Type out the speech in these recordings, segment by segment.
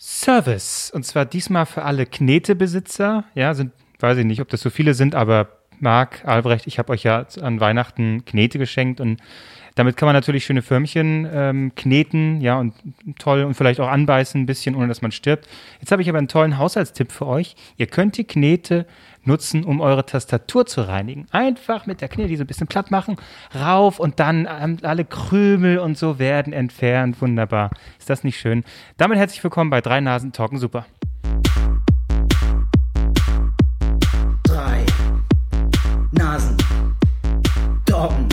Service. Und zwar diesmal für alle Knetebesitzer. Ja, sind, weiß ich nicht, ob das so viele sind, aber Marc, Albrecht, ich habe euch ja an Weihnachten Knete geschenkt und damit kann man natürlich schöne Förmchen ähm, kneten, ja, und toll und vielleicht auch anbeißen ein bisschen, ohne dass man stirbt. Jetzt habe ich aber einen tollen Haushaltstipp für euch. Ihr könnt die Knete nutzen, um eure Tastatur zu reinigen. Einfach mit der Knete die so ein bisschen platt machen, rauf und dann ähm, alle Krümel und so werden entfernt. Wunderbar. Ist das nicht schön? Damit herzlich willkommen bei Drei Nasen Talken Super. Drei Nasen. Doggen.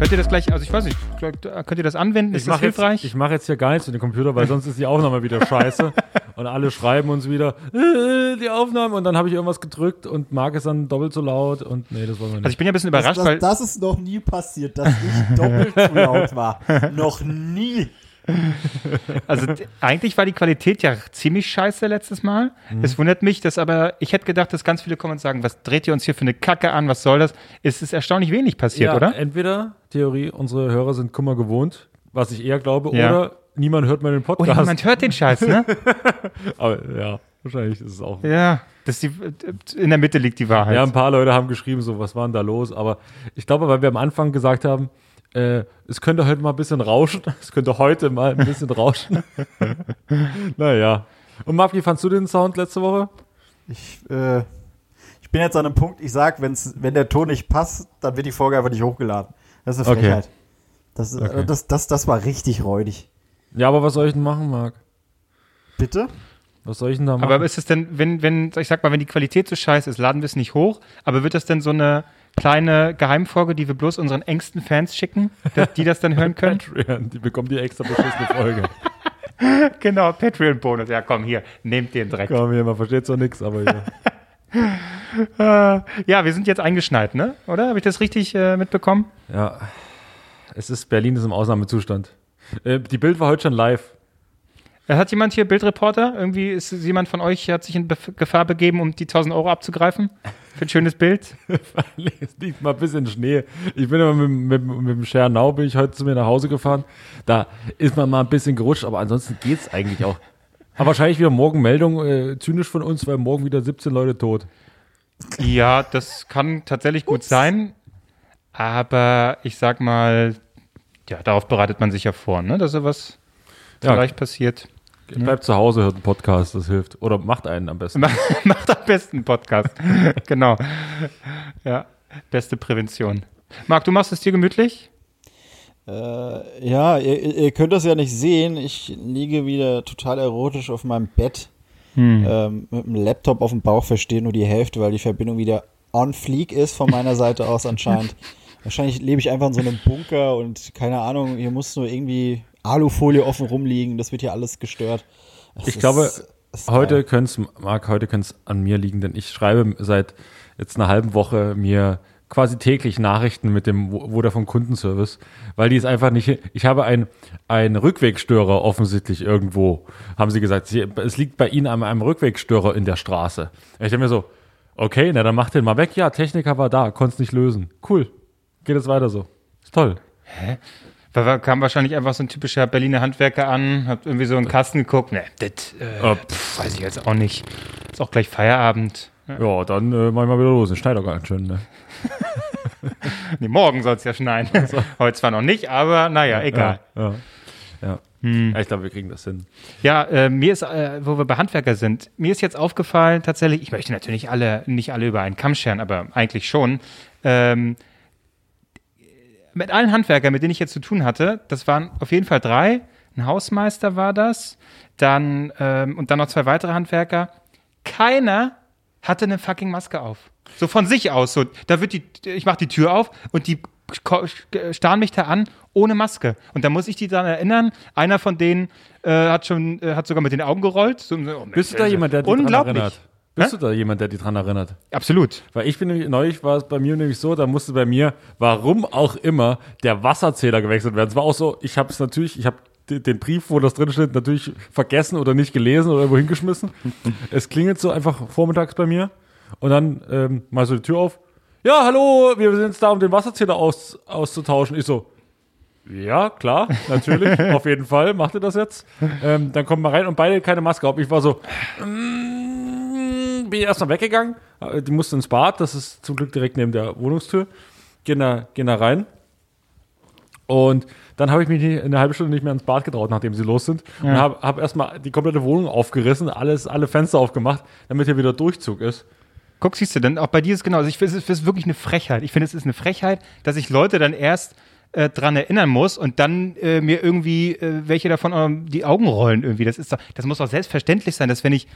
Könnt ihr das gleich, also ich weiß nicht, könnt ihr das anwenden? Ist Ich das mache jetzt, hilfreich? ich mach jetzt hier gar nichts mit dem Computer, weil sonst ist die Aufnahme wieder scheiße. und alle schreiben uns wieder, äh, die Aufnahme. Und dann habe ich irgendwas gedrückt und Marc ist dann doppelt so laut. Und nee, das wollen wir also nicht. ich bin ja ein bisschen überrascht, das, weil das, das ist noch nie passiert, dass ich doppelt zu laut war. Noch nie. Also eigentlich war die Qualität ja ziemlich scheiße letztes Mal. Es wundert mich, dass aber, ich hätte gedacht, dass ganz viele kommen und sagen, was dreht ihr uns hier für eine Kacke an, was soll das? Es ist erstaunlich wenig passiert, ja, oder? Entweder, Theorie, unsere Hörer sind Kummer gewohnt, was ich eher glaube, Ja. oder niemand hört meinen Oder Podcast. niemand hört den Scheiß, ne? Aber ja, wahrscheinlich ist es auch. ja, das die, in der Mitte liegt die Wahrheit. Ja, ein paar Leute haben geschrieben, so, was war denn da los? Aber ich glaube, weil wir am Anfang gesagt haben, äh, es könnte heute mal ein bisschen rauschen. Es könnte heute mal ein bisschen rauschen. naja. Und Marc, wie fandst du den Sound letzte Woche? Ich, äh, ich bin jetzt an einem Punkt, ich sag, wenn's, wenn der Ton nicht passt, dann wird die Folge einfach nicht hochgeladen. Das ist eine Okay. Frechheit. Das, Okay. äh, das, das, das war richtig räudig. Ja, aber was soll ich denn machen, Marc? Bitte? Was soll ich denn da machen? aber ist es denn, wenn, wenn, ich sag mal, wenn die Qualität so scheiße ist, laden wir es nicht hoch, aber wird das denn so eine kleine Geheimfolge, die wir bloß unseren engsten Fans schicken, dass die das dann hören können? Patreon, die bekommen die extra beschissene Folge. genau, Patreon-Bonus. Ja, komm, hier, nehmt den Dreck. Komm, hier, man versteht zwar nichts, aber ja. Ja, wir sind jetzt eingeschneit, ne? Oder? Habe ich das richtig äh, mitbekommen? ja. Es ist, Berlin ist im Ausnahmezustand. Äh, die Bild war heute schon live. Äh, Hat jemand hier Bildreporter? Irgendwie ist jemand von euch, hat sich in Bef Gefahr begeben, um die 1000 Euro abzugreifen? Für ein schönes Bild? es liegt mal ein bisschen Schnee. Ich bin immer mit, mit, mit dem Schernau, bin ich heute zu mir nach Hause gefahren. Da ist man mal ein bisschen gerutscht, aber ansonsten geht's eigentlich auch. Aber wahrscheinlich wieder morgen Meldung, äh, zynisch von uns, weil morgen wieder 17 Leute tot. Ja, das kann tatsächlich gut sein. Aber ich sag mal, ja, darauf bereitet man sich ja vor, ne? Dass sowas Ja. vielleicht passiert. Bleibt zu Hause, hört einen Podcast, das hilft. Oder macht einen am besten. Mach- Macht am besten einen Podcast. genau. Ja, beste Prävention. Marc, du machst es dir gemütlich? Äh, ja, ihr, ihr könnt das ja nicht sehen. Ich liege wieder total erotisch auf meinem Bett. Ähm, mit dem Laptop auf dem Bauch verstehe nur die Hälfte, weil die Verbindung wieder on fleek ist von meiner Seite aus anscheinend. Wahrscheinlich lebe ich einfach in so einem Bunker und keine Ahnung, hier muss nur irgendwie Alufolie offen rumliegen. Das wird hier alles gestört. Es Ich ist- glaube, ist Heute könnte es, Marc, heute könnte es an mir liegen, denn ich schreibe seit jetzt einer halben Woche mir quasi täglich Nachrichten mit dem Vo- Vodafone Kundenservice, weil die es einfach nicht, ich habe ein, ein Rückwegstörer offensichtlich irgendwo, haben sie gesagt, sie, es liegt bei ihnen an einem Rückwegstörer in der Straße. Ich denke mir so, okay, na dann mach den mal weg, ja, Techniker war da, konnte es nicht lösen. Cool, geht es weiter so. Ist toll. Da kam wahrscheinlich einfach so ein typischer Berliner Handwerker an, hat irgendwie so einen Kasten geguckt. Ne, das äh, pf, weiß ich jetzt auch nicht. Ist auch gleich Feierabend. Ja, dann äh, mach ich mal wieder los, es schneit doch ganz schön, ne? Nee, morgen soll es ja schneien. Heute zwar noch nicht, aber naja, egal. Ja, ja. ja. Ich glaube, wir kriegen das hin. Ja, äh, mir ist, äh, wo wir bei Handwerker sind, mir ist jetzt aufgefallen, tatsächlich, ich möchte natürlich alle, nicht alle über einen Kamm scheren, aber eigentlich schon. Ähm, mit allen Handwerkern, mit denen ich jetzt zu tun hatte, das waren auf jeden Fall drei. Ein Hausmeister war das, dann ähm, und dann noch zwei weitere Handwerker. Keiner hatte eine fucking Maske auf. So von sich aus. So, da wird die, ich mache die Tür auf und die ko- starren mich da an ohne Maske. Und da muss ich die daran erinnern. Einer von denen äh, hat schon, äh, hat sogar mit den Augen gerollt. So, oh, Bist du da jemand, der dich Unglaublich. erinnert? Bist Hä? du da jemand, der dich dran erinnert? Absolut. Weil ich bin nämlich, neulich war es bei mir nämlich so, da musste bei mir, warum auch immer, der Wasserzähler gewechselt werden. Es war auch so, ich habe es natürlich, ich habe den Brief, wo das drin steht, natürlich vergessen oder nicht gelesen oder irgendwo hingeschmissen. es klingelt so einfach vormittags bei mir Und dann ähm, mal so die Tür auf. Ja, hallo, wir sind jetzt da, um den Wasserzähler aus, auszutauschen. Ich so, ja, klar, natürlich, auf jeden Fall, macht ihr das jetzt. Ähm, dann kommen wir rein und beide keine Maske auf. Ich war so, mm, bin erstmal weggegangen. Äh, Die musste ins Bad, das ist zum Glück direkt neben der Wohnungstür. Gehen da, gehen da rein. Und dann habe ich mich eine halbe Stunde nicht mehr ins Bad getraut, nachdem sie los sind. Und habe hab erstmal die komplette Wohnung aufgerissen, alles, alle Fenster aufgemacht, damit hier wieder Durchzug ist. Guck, siehst du, denn auch bei dir ist es genau. Also ich finde, es ist wirklich eine Frechheit. Ich finde, es ist eine Frechheit, dass ich Leute dann erst äh, dran erinnern muss und dann äh, mir irgendwie äh, welche davon ähm, die Augen rollen irgendwie. Das ist doch, das muss doch selbstverständlich sein, dass wenn ich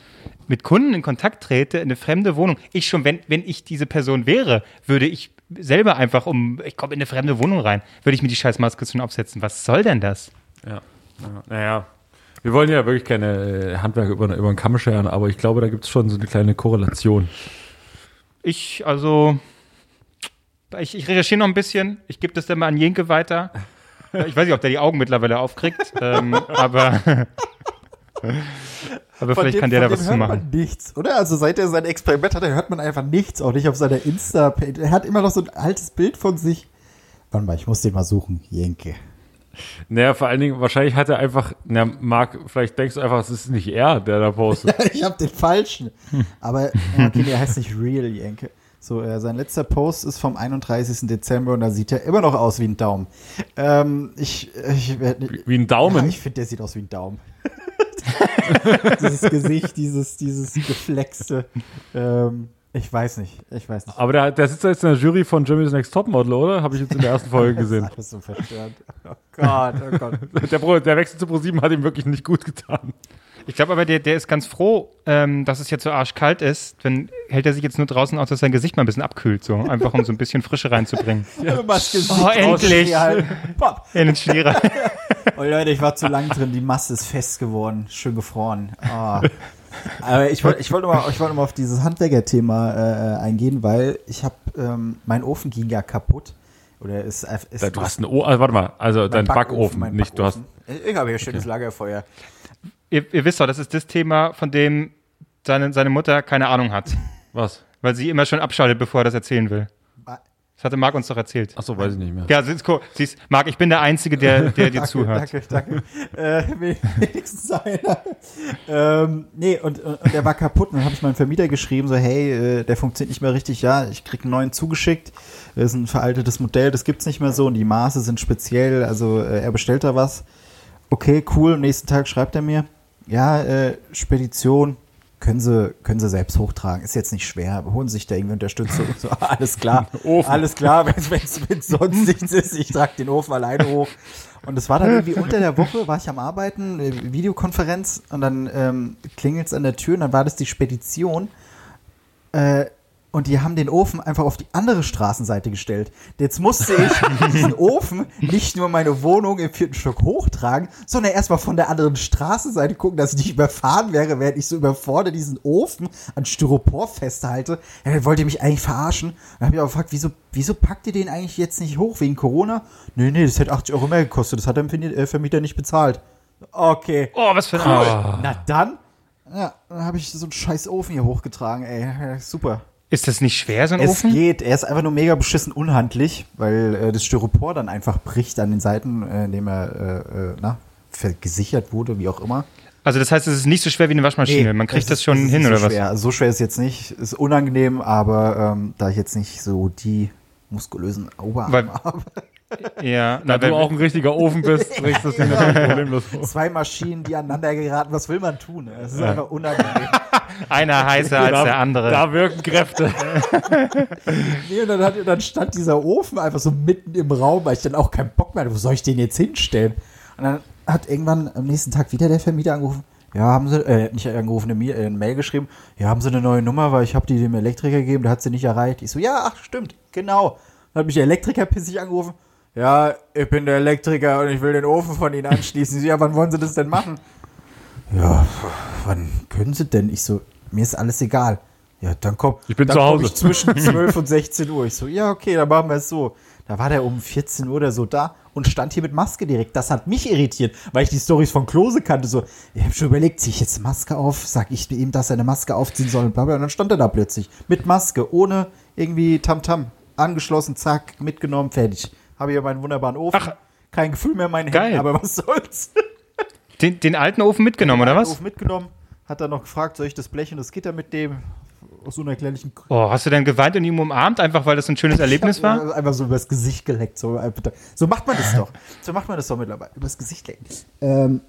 mit Kunden in Kontakt trete, in eine fremde Wohnung, ich schon, wenn, wenn ich diese Person wäre, würde ich selber einfach um, ich komme in eine fremde Wohnung rein, würde ich mir die Scheißmaske schon aufsetzen. Was soll denn das? Ja. ja. Naja. Wir wollen ja wirklich keine äh, Handwerker über, über den Kamm scheren, aber ich glaube, da gibt es schon so eine kleine Korrelation. Ich, also, ich, ich recherchiere noch ein bisschen. Ich gebe das dann mal an Jenke weiter. Ich weiß nicht, ob der die Augen mittlerweile aufkriegt, ähm, aber, aber vielleicht dem- kann der da von was dem zu hört machen. Man nichts, oder? Also seit er sein Experiment hatte, hört man einfach nichts, auch nicht auf seiner insta -Page. Er hat immer noch so ein altes Bild von sich. Warte mal, ich muss den mal suchen, Jenke. Naja, vor allen Dingen, wahrscheinlich hat er einfach, na, Marc, vielleicht denkst du einfach, es ist nicht er, der da postet. ich habe den falschen. Aber okay, der heißt nicht Real Jenke. So, äh, sein letzter Post ist vom 31. Dezember und da sieht er immer noch aus wie ein Daumen. Ähm, ich, ich werde Wie ein Daumen. Ja, ich finde, der sieht aus wie ein Daumen. dieses Gesicht, dieses, dieses geflexte. Ähm, ich weiß nicht, ich weiß nicht. Aber der, der sitzt jetzt in der Jury von Jimmy's Next Topmodel, oder? Habe ich jetzt in der ersten Folge Das gesehen. ist alles so verstörend. Oh Gott, oh Gott. Der, Pro- der Wechsel zu ProSieben hat ihm wirklich nicht gut getan. Ich glaube aber, der, der ist ganz froh, ähm, dass es jetzt so arschkalt ist. Dann hält er sich jetzt nur draußen aus, dass sein Gesicht mal ein bisschen abkühlt, so. Einfach um so ein bisschen Frische reinzubringen. Maske Oh, endlich. In den Schnee rein. Oh Leute, ich war zu lang drin, die Masse ist fest geworden, schön gefroren. Ah. Aber ich wollte ich wollte mal, ich wollte mal auf dieses Handwerker-Thema äh, eingehen, weil ich habe, ähm, mein Ofen ging ja kaputt. Oder ist, ist Du hast einen O, also warte mal, also dein Backofen, mein nicht, du hast, Backofen. Ich habe hier schönes Lagerfeuer. Ihr, ihr wisst doch, das ist das Thema, von dem seine, seine Mutter keine Ahnung hat. was? Weil sie immer schon abschaltet, bevor er das erzählen will. Das hatte Marc uns doch erzählt. Achso, weiß ich nicht mehr. Ja, siehst, guck, siehst, Marc, ich bin der Einzige, der, der dir zuhört. Danke, danke. Äh, wenigstens einer. ähm, nee, und, und der war kaputt. Und dann habe ich meinem Vermieter geschrieben, so, hey, äh, der funktioniert nicht mehr richtig. Ja, ich krieg einen neuen zugeschickt. Das ist ein veraltetes Modell, das gibt's nicht mehr so. Und die Maße sind speziell. Also äh, er bestellt da was. Okay, cool. Am nächsten Tag schreibt er mir, ja, äh, Spedition, können Sie, können Sie selbst hochtragen. Ist jetzt nicht schwer. Holen Sie sich da irgendwie Unterstützung. So, alles klar. Alles klar, wenn es sonst nichts ist. Ich trage den Ofen alleine hoch. Und es war dann irgendwie unter der Woche, war ich am Arbeiten, äh, Videokonferenz, und dann ähm, klingelt es an der Tür und dann war das die Spedition. Äh, und die haben den Ofen einfach auf die andere Straßenseite gestellt. Jetzt musste ich diesen Ofen nicht nur meine Wohnung im vierten Stock hochtragen, sondern erstmal von der anderen Straßenseite gucken, dass ich nicht überfahren wäre, während ich so überfordert diesen Ofen an Styropor festhalte. Ja, dann wollt ihr mich eigentlich verarschen. Dann habe ich auch gefragt, wieso, wieso packt ihr den eigentlich jetzt nicht hoch? Wegen Corona? Nee, nee, das hätte 80 Euro mehr gekostet. Das hat der Vermieter- äh, Vermieter nicht bezahlt. Okay. Oh, was für ein Arsch. Na dann. Ja, dann habe ich so einen scheiß Ofen hier hochgetragen, ey. Super. Ist das nicht schwer, so ein Es Ofen? geht, er ist einfach nur mega beschissen unhandlich, weil äh, das Styropor dann einfach bricht an den Seiten, äh, indem er äh, äh, na, gesichert wurde, wie auch immer. Also das heißt, es ist nicht so schwer wie eine Waschmaschine. Man kriegt es das ist- schon es ist hin, oder so was? schwer. Also so schwer ist jetzt nicht, ist unangenehm, aber ähm, da ich jetzt nicht so die muskulösen Oberarme habe. Ja, Da na, du auch ein richtiger Ofen bist, kriegst du das Ding natürlich problemlos hoch. Zwei Maschinen, die aneinander geraten, was will man tun? Es ist einfach unangenehm. einer heißer als der andere. Da wirken Kräfte. Nee, und dann, hat, dann stand dieser Ofen einfach so mitten im Raum, weil ich dann auch keinen Bock mehr hatte. Wo soll ich den jetzt hinstellen? Und dann hat irgendwann am nächsten Tag wieder der Vermieter angerufen. Ja, haben sie, äh, nicht angerufen, eine, Mi- äh, eine Mail geschrieben. Ja, haben sie eine neue Nummer, weil ich habe die dem Elektriker gegeben, der hat sie nicht erreicht. Ich so, ja, ach, stimmt, genau. Dann hat mich der Elektriker pissig angerufen. Ja, ich bin der Elektriker und ich will den Ofen von Ihnen anschließen. Ja, wann wollen Sie das denn machen? Ja, wann können Sie denn? Ich so, mir ist alles egal. Ja, dann komm. Ich bin dann zu Hause. Ich zwischen 12 und 16 Uhr. Ich so, ja, okay, dann machen wir es so. Da war der um 14 Uhr oder so da und stand hier mit Maske direkt. Das hat mich irritiert, weil ich die Stories von Klose kannte. So, ich habe schon überlegt, ziehe ich jetzt Maske auf? Sag ich ihm, dass er eine Maske aufziehen soll und bla bla. Und dann stand er da plötzlich mit Maske, ohne irgendwie Tamtam. Angeschlossen, zack, mitgenommen, fertig. Habe hier meinen wunderbaren Ofen. Ach. Kein Gefühl mehr in meinen Geil. Händen, aber was soll's? Den, den alten Ofen mitgenommen, oder was? Ofen mitgenommen. Hat dann noch gefragt, soll ich das Blech und das Gitter mitnehmen? Aus einer kleinlichen Oh, hast du denn geweint und ihn umarmt, einfach weil das ein schönes Erlebnis Ich hab, war? Einfach so übers Gesicht geleckt. So, so macht man das doch. So macht man das doch mittlerweile. Übers Gesicht lecken. Ähm,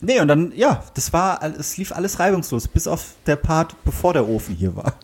nee, und dann, ja, das war, es lief alles reibungslos, bis auf der Part, bevor der Ofen hier war.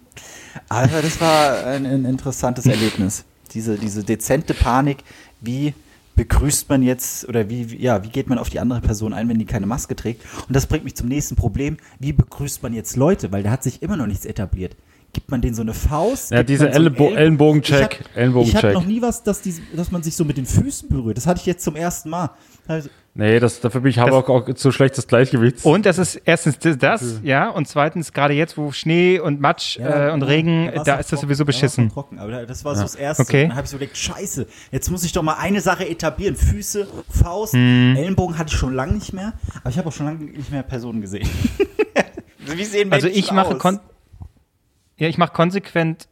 Aber das war ein, ein interessantes Erlebnis. Diese, diese dezente Panik, wie begrüßt man jetzt oder wie, ja, wie geht man auf die andere Person ein, wenn die keine Maske trägt? Und das bringt mich zum nächsten Problem. Wie begrüßt man jetzt Leute? Weil da hat sich immer noch nichts etabliert. Gibt man denen so eine Faust? Ja, diese so Ellenbo- Ellenbogencheck, Ich hab- Ellenbogencheck. hatte noch nie was, dass, die, dass man sich so mit den Füßen berührt. Das hatte ich jetzt zum ersten Mal. Also, Nee, das, dafür bin ich habe Das- auch, auch zu schlechtes Gleichgewicht. Und das ist erstens das, das ja, und zweitens gerade jetzt, wo Schnee und Matsch äh, und Regen, da noch ist das trocken, sowieso da war's noch beschissen. Trocken, aber da- das war so das Erste. Okay. Und dann habe ich so gedacht, scheiße, jetzt muss ich doch mal eine Sache etablieren. Füße, Faust, Hm. Ellenbogen hatte ich schon lange nicht mehr, aber ich habe auch schon lange nicht mehr Personen gesehen. Wie sehen Also Menschen ich mache aus? kon ja, ich mache konsequent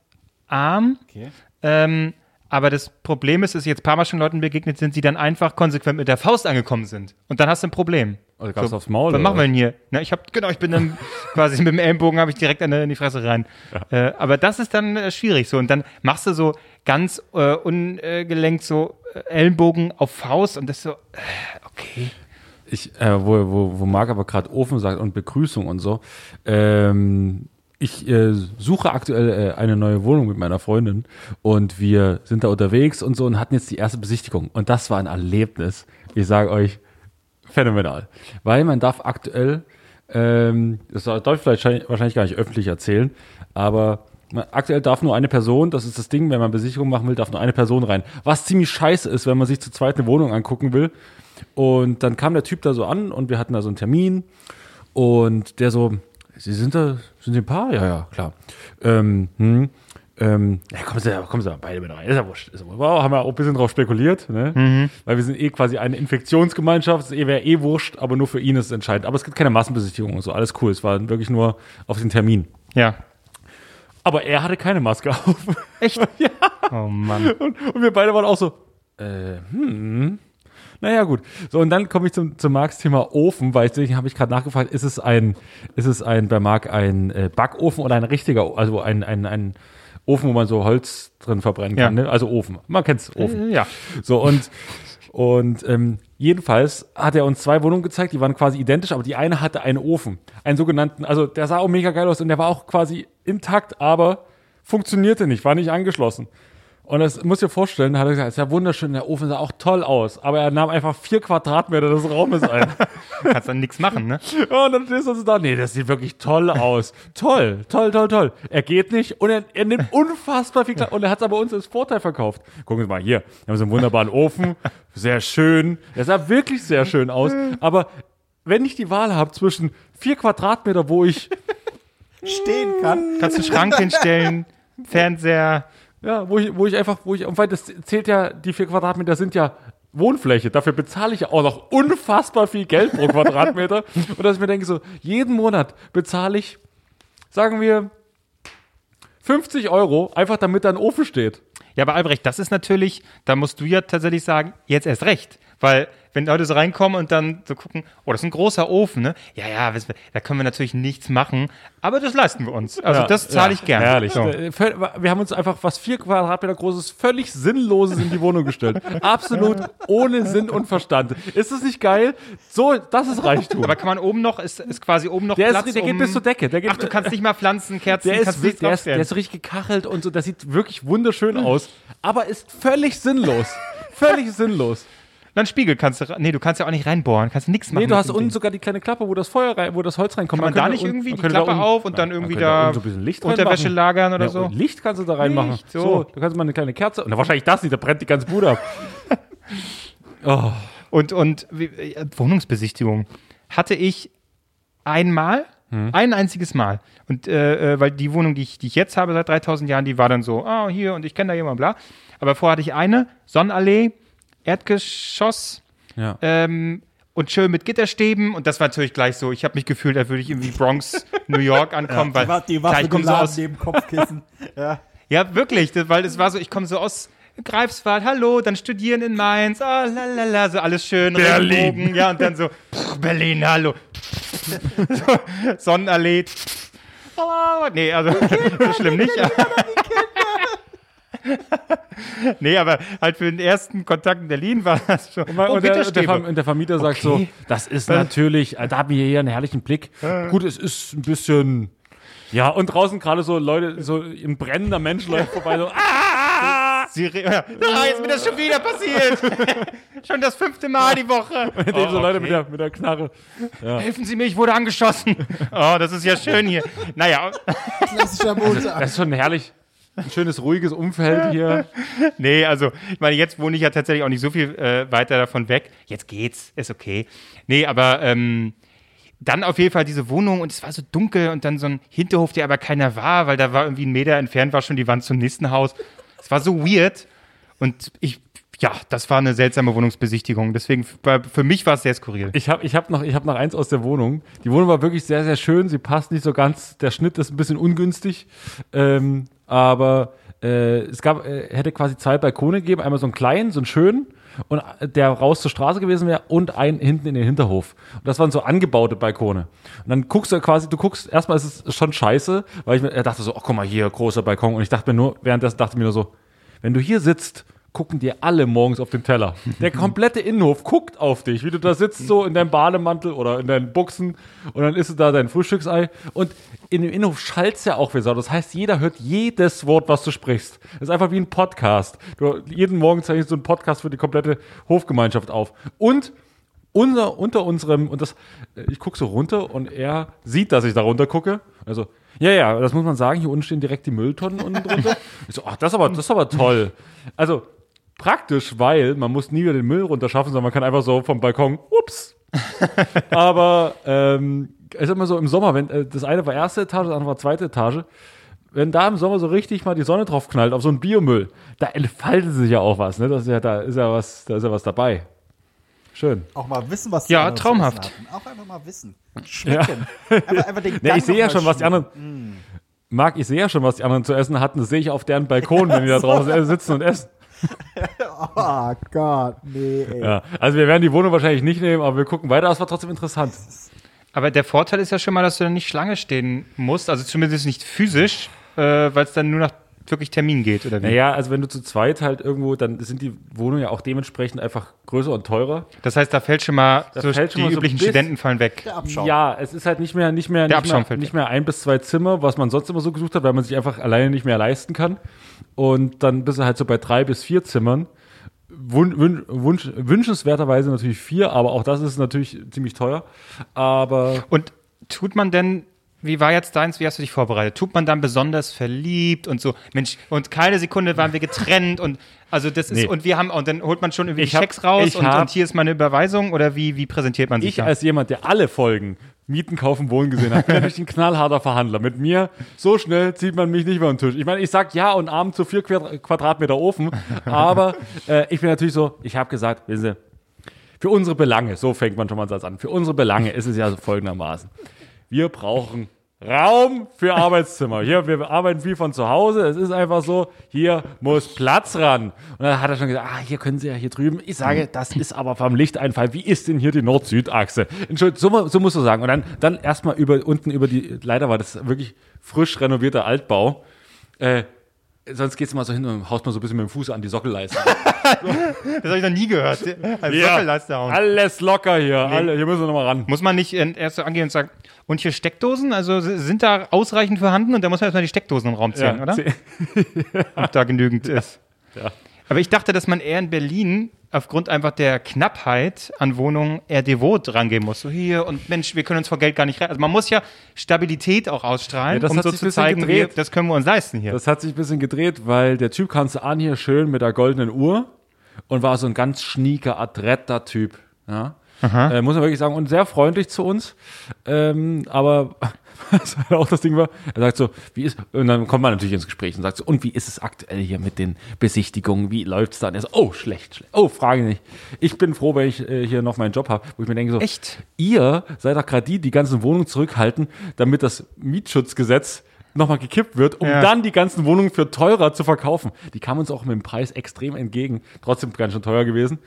Arm, Okay. ähm, aber das Problem ist, dass jetzt ein paar Mal schon Leuten begegnet sind, die dann einfach konsequent mit der Faust angekommen sind. Und dann hast du ein Problem. Oder gab's aufs Maul, Was machen wir denn hier? Na, ich habe genau, ich bin dann quasi mit dem Ellenbogen habe ich direkt in die Fresse rein. Äh, aber das ist dann äh, schwierig so. Und dann machst du so ganz äh, ungelenkt so äh, Ellenbogen auf Faust und das ist so, äh, okay. Ich, äh, wo, wo, wo Marc aber gerade Ofen sagt und Begrüßung und so. Ähm, ich äh, suche aktuell äh, eine neue Wohnung mit meiner Freundin und wir sind da unterwegs und so und hatten jetzt die erste Besichtigung. Und das war ein Erlebnis. Ich sage euch, phänomenal. Weil man darf aktuell, ähm, das darf ich vielleicht schein- wahrscheinlich gar nicht öffentlich erzählen, aber man, aktuell darf nur eine Person, das ist das Ding, wenn man Besichtigung machen will, darf nur eine Person rein. Was ziemlich scheiße ist, wenn man sich zu zweit eine Wohnung angucken will. Und dann kam der Typ da so an und wir hatten da so einen Termin und der so, Sie sind da, sind Sie ein Paar? Ja, ja, klar. Ähm, hm, ähm, ja, kommen Sie, kommen Sie beide mit rein. Ist ja wurscht. Ist ja wurscht. Wow, haben wir auch ein bisschen drauf spekuliert, ne? Weil wir sind eh quasi eine Infektionsgemeinschaft. Es wäre eh wurscht, aber nur für ihn ist es entscheidend. Aber es gibt keine Massenbesichtigung und so. Alles cool. Es war wirklich nur auf den Termin. Ja. Aber er hatte keine Maske auf. Echt? Oh Mann. Und, und wir beide waren auch so, äh, hm. Naja, gut. So, und dann komme ich zum, zum Marks Thema Ofen, weil deswegen habe ich gerade nachgefragt, ist es ein, ist es ein, bei Marc ein äh, Backofen oder ein richtiger, also ein, ein, ein Ofen, wo man so Holz drin verbrennen kann, Ja. ne? Also Ofen. Man kennt's, Ofen. Ja. So, und, und ähm, jedenfalls hat er uns zwei Wohnungen gezeigt, die waren quasi identisch, aber die eine hatte einen Ofen. Einen sogenannten, also der sah auch mega geil aus und der war auch quasi intakt, aber funktionierte nicht, war nicht angeschlossen. Und das muss dir vorstellen, hat er gesagt, es ist ja wunderschön, der Ofen sah auch toll aus, aber er nahm einfach vier Quadratmeter des Raumes ein. Kannst dann nichts machen, ne? und dann stehst du so da, nee, das sieht wirklich toll aus. toll, toll, toll, toll. Er geht nicht und er, er nimmt unfassbar viel Platz und er hat es aber uns als Vorteil verkauft. Gucken Sie mal hier, wir haben so einen wunderbaren Ofen, sehr schön. Der sah wirklich sehr schön aus, aber wenn ich die Wahl habe zwischen vier Quadratmeter, wo ich Stehen kann. Kannst du Schrank hinstellen, Fernseher. Ja, wo ich, wo ich einfach, wo ich, und weil das zählt ja, die vier Quadratmeter sind ja Wohnfläche. Dafür bezahle ich ja auch noch unfassbar viel Geld pro Quadratmeter. und dass ich mir denke, so, jeden Monat bezahle ich, sagen wir, 50 Euro, einfach damit da ein Ofen steht. Ja, aber Albrecht, das ist natürlich, da musst du ja tatsächlich sagen, jetzt erst recht. Weil, wenn Leute so reinkommen und dann so gucken, oh, das ist ein großer Ofen, ne? Ja, ja, da können wir natürlich nichts machen, aber das leisten wir uns. Also, Ja, das zahle ich gerne. Herrlich. So. Wir haben uns einfach was vier Quadratmeter großes, völlig Sinnloses in die Wohnung gestellt. Absolut ohne Sinn und Verstand. Ist das nicht geil? So, das ist Reichtum. Aber kann man oben noch, ist, ist quasi oben noch Der, Platz, ist, der geht um, bis zur Decke. Geht, Ach, du kannst nicht mal Pflanzen, Kerzen, der ist, der, ist, der ist richtig gekachelt und so. Das sieht wirklich wunderschön aus. Aber ist völlig sinnlos. Völlig sinnlos. Dann Spiegel kannst du, nee, du kannst ja auch nicht reinbohren, kannst nichts machen. Nee, du hast unten Ding. sogar die kleine Klappe, wo das Feuer rein, wo das Holz reinkommt. Kann man da könnte nicht un- irgendwie man die da Klappe un- auf und dann man irgendwie da unten so ein bisschen Licht Unterwäsche lagern oder Ja, so? Licht kannst du da reinmachen. Licht, so. so. da kannst du mal eine kleine Kerze. Und wahrscheinlich das nicht, da brennt die ganze Bude ab. oh. Und, und wie, äh, Wohnungsbesichtigung hatte ich einmal, Ein einziges Mal. Und äh, äh, weil die Wohnung, die ich, die ich jetzt habe seit 3000 Jahren, die war dann so, ah, hier und ich kenne da jemanden, bla. Aber vorher hatte ich eine, Sonnenallee, Erdgeschoss, Ja. ähm, und schön mit Gitterstäben. Und das war natürlich gleich so, ich habe mich gefühlt, als würde ich irgendwie Bronx, New York ankommen. weil, Die, Wa- die klar, Waffe ich komm so aus, neben Kopfkissen. ja. Ja, wirklich, das, weil es war so, ich komme so aus Greifswald, hallo, dann studieren in Mainz, ah, lalala, so alles schön, Berlin. Regenbogen, ja, und dann so, pff, Berlin, hallo, so, Sonnenallee, hallo, nee, also, so schlimm nicht. nee, aber halt für den ersten Kontakt in Berlin war das schon, Und, oh, der, der. Fam- und der Vermieter sagt so, Okay. das ist natürlich, äh, da haben wir hier einen herrlichen Blick. Gut, es ist ein bisschen, ja, und draußen gerade so Leute, so ein brennender Mensch läuft vorbei, so, ah, Sie ja, ah, jetzt ist mir das schon wieder passiert. schon das fünfte Mal die Woche. mit dem so Oh, Leute okay. mit der, mit der Knarre. Helfen Sie mir, ich wurde angeschossen. Oh, das ist ja schön hier. Naja, Klassischer Montag. Das ist schon herrlich. Ein schönes, ruhiges Umfeld hier. Nee, also ich meine, jetzt wohne ich ja tatsächlich auch nicht so viel äh, weiter davon weg. Jetzt geht's, ist okay. Nee, aber ähm, dann auf jeden Fall diese Wohnung und es war so dunkel und dann so ein Hinterhof, der aber keiner war, weil da war irgendwie ein Meter entfernt, war schon die Wand zum nächsten Haus. Es war so weird und ich, ja, das war eine seltsame Wohnungsbesichtigung. Deswegen, für, mich war es sehr skurril. Ich habe ich hab noch, hab noch eins aus der Wohnung. Die Wohnung war wirklich sehr, sehr schön. Sie passt nicht so ganz. Der Schnitt ist ein bisschen ungünstig. Ähm, aber äh, es gab, äh, hätte quasi zwei Balkone gegeben. Einmal so einen kleinen, so einen schönen. Und äh, der raus zur Straße gewesen wäre und einen hinten in den Hinterhof. Und das waren so angebaute Balkone. Und dann guckst du quasi, du guckst, erstmal ist es schon scheiße, weil ich mir er dachte so, ach guck mal hier, großer Balkon. Und ich dachte mir nur, währenddessen dachte ich mir nur so, wenn du hier sitzt, gucken dir alle morgens auf den Teller. Der komplette Innenhof guckt auf dich, wie du da sitzt, so in deinem Bademantel oder in deinen Buchsen und dann isst du da dein Frühstücksei. Und in dem Innenhof schallt's ja auch wie Sau. Das heißt, jeder hört jedes Wort, was du sprichst. Das ist einfach wie ein Podcast. Du, jeden Morgen zeichnest du einen Podcast für die komplette Hofgemeinschaft auf. Und unser, unter unserem, und das, ich gucke so runter und er sieht, dass ich da runter gucke. Also, ja, ja, das muss man sagen, hier unten stehen direkt die Mülltonnen unten drunter. Ich so, ach, das ist aber, das ist aber toll. Also, praktisch, weil man muss nie wieder den Müll runterschaffen, sondern man kann einfach so vom Balkon, ups. aber, ähm, es ist immer so im Sommer, wenn, äh, das eine war erste Etage, das andere war zweite Etage. Wenn da im Sommer so richtig mal die Sonne drauf knallt auf so einen Biomüll, da entfaltet sich ja auch was, ne? Das ist ja, da ist ja was, da ist ja was dabei. Schön. Auch mal wissen, was die Ja, anderen zu traumhaft. essen hatten. Auch einfach mal wissen. Schmecken. Einfach, einfach den Ja, Gang ich sehe ja schon, was die anderen. Marc, ich sehe ja schon, was die anderen zu essen hatten. Das sehe ich auf deren Balkon, wenn die da draußen sitzen und essen. Oh Gott, nee, ey. Ja. Also wir werden die Wohnung wahrscheinlich nicht nehmen, aber wir gucken weiter. Das war trotzdem interessant. Aber der Vorteil ist ja schon mal, dass du dann nicht Schlange stehen musst, also zumindest nicht physisch, äh, weil es dann nur nach wirklich Termin geht, oder wie? Naja, also wenn du zu zweit halt irgendwo, dann sind die Wohnungen ja auch dementsprechend einfach größer und teurer. Das heißt, da fällt schon mal, so fällt schon die mal so üblichen bis- Studenten fallen weg. Der Abschaum. Ja, es ist halt nicht mehr, nicht mehr, Der nicht Abschaum mehr, fällt nicht mehr ein bis zwei Zimmer, was man sonst immer so gesucht hat, weil man sich einfach alleine nicht mehr leisten kann. Und dann bist du halt so bei drei bis vier Zimmern. Wun wün wunsch wünschenswerterweise natürlich vier, aber auch das ist natürlich ziemlich teuer. Aber Und tut man denn, wie war jetzt deins, wie hast du dich vorbereitet? Tut man dann besonders verliebt und so, Mensch, und keine Sekunde waren wir getrennt und also das ist, Nee. und wir haben, und dann holt man schon irgendwie Ich die hab- Checks raus ich und, hab- und hier ist meine Überweisung oder wie, wie präsentiert man sich ich da? als jemand, der alle Folgen Mieten, Kaufen, Wohnen gesehen hat, bin natürlich ein knallharter Verhandler. Mit mir, so schnell zieht man mich nicht mehr am Tisch. Ich meine, ich sag ja und Abend zu vier Quadra- Quadratmeter Ofen, aber äh, ich bin natürlich so, ich habe gesagt, wissen Sie, für unsere Belange, so fängt man schon mal einen Satz an, für unsere Belange ist es ja so folgendermaßen. Wir brauchen Raum für Arbeitszimmer. Hier, wir arbeiten viel von zu Hause. Es ist einfach so, hier muss Platz ran. Und dann hat er schon gesagt, ah, hier können Sie ja hier drüben. Ich sage, das ist aber vom Lichteinfall. Wie ist denn hier die Nord-Süd-Achse? Entschuldigung, so, so musst du sagen. Und dann, dann erstmal über, unten über die, leider war das wirklich frisch renovierter Altbau. Äh, sonst geht's immer so hin und haust mal so ein bisschen mit dem Fuß an die Sockelleiste. Das habe ich noch nie gehört. Also Sockelleiste hauen. Alles locker hier. Alle, hier müssen wir nochmal ran. Muss man nicht äh, erst so angehen und sagen, und hier Steckdosen? Also sind da ausreichend vorhanden? Und da muss man erstmal die Steckdosen im Raum zählen, oder? zäh- Ob da genügend ist. Ja. Aber ich dachte, dass man eher in Berlin aufgrund einfach der Knappheit an Wohnungen eher devot rangehen muss. So hier und Mensch, wir können uns vor Geld gar nicht rein. Also man muss ja Stabilität auch ausstrahlen, Ja, das um hat so sich zu ein bisschen zeigen, wir, gedreht. das können wir uns leisten hier. Das hat sich ein bisschen gedreht, weil der Typ kam so an hier schön mit der goldenen Uhr und war so ein ganz schnieker, adretter Typ. Ja? Äh, muss man wirklich sagen. Und sehr freundlich zu uns. Ähm, aber was halt auch das Ding war, er sagt so, wie ist, und dann kommt man natürlich ins Gespräch und sagt so, und wie ist es aktuell hier mit den Besichtigungen? Wie läuft's da? Und er so, oh, schlecht, schlecht. Oh, frage nicht. Ich bin froh, wenn ich äh, hier noch meinen Job habe, wo ich mir denke so, Echt? ihr seid doch gerade die, die ganzen Wohnungen zurückhalten, damit das Mietschutzgesetz nochmal gekippt wird, um Ja. dann die ganzen Wohnungen für teurer zu verkaufen. Die kamen uns auch mit dem Preis extrem entgegen. Trotzdem ganz schön teuer gewesen.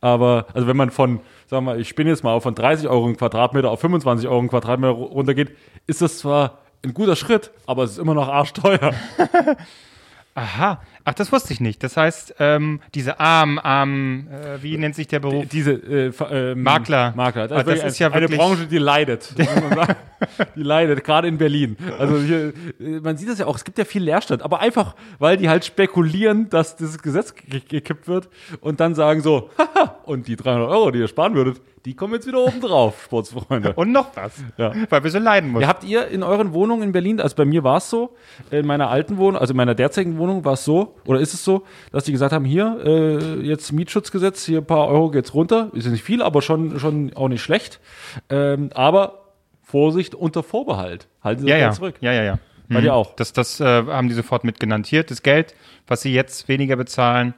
Aber, also wenn man von, sagen wir mal, ich spinne jetzt mal von 30 Euro im Quadratmeter auf 25 Euro im Quadratmeter ru- runtergeht, ist das zwar ein guter Schritt, aber es ist immer noch arschteuer. Aha. Ach, das wusste ich nicht. Das heißt, ähm, diese Arm, Arm, äh, wie nennt sich der Beruf? Diese äh, ähm, Makler. Makler. Ah, das ist ja eine wirklich- Branche, die leidet. die leidet, gerade in Berlin. Also hier, äh, man sieht das ja auch, es gibt ja viel Leerstand, aber einfach, weil die halt spekulieren, dass dieses Gesetz ge- gekippt wird und dann sagen so, haha, und die 300 Euro, die ihr sparen würdet, die kommen jetzt wieder oben drauf, Sportsfreunde. Und noch was. Ja. Weil wir so leiden mussten. Ja, habt ihr in euren Wohnungen in Berlin, also bei mir war es so, in meiner alten Wohnung, also in meiner derzeitigen Wohnung war es so, oder ist es so, dass die gesagt haben, hier, äh, jetzt Mietschutzgesetz, hier ein paar Euro geht's runter, ist ja nicht viel, aber schon, schon auch nicht schlecht, ähm, aber Vorsicht unter Vorbehalt, halten Sie ja, das ja. Geld zurück. Ja, ja, ja. Bei dir auch. Das, das äh, haben die sofort mitgenannt. Das Geld, was sie jetzt weniger bezahlen,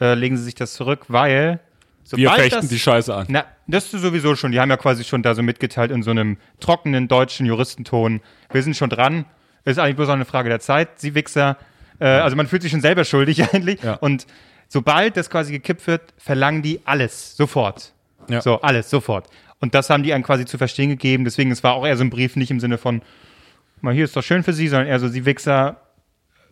äh, legen sie sich das zurück, weil Wir fechten das, die Scheiße an. Na, das ist sowieso schon. Die haben ja quasi schon da so mitgeteilt in so einem trockenen deutschen Juristenton. Wir sind schon dran. Ist eigentlich bloß noch eine Frage der Zeit. Sie Wichser. Äh, also man fühlt sich schon selber schuldig eigentlich. Ja. Und sobald das quasi gekippt wird, verlangen die alles sofort. Ja. So, alles sofort. Und das haben die einem quasi zu verstehen gegeben. Deswegen, es war auch eher so ein Brief, nicht im Sinne von, mal hier ist doch schön für Sie, sondern eher so, Sie Wichser,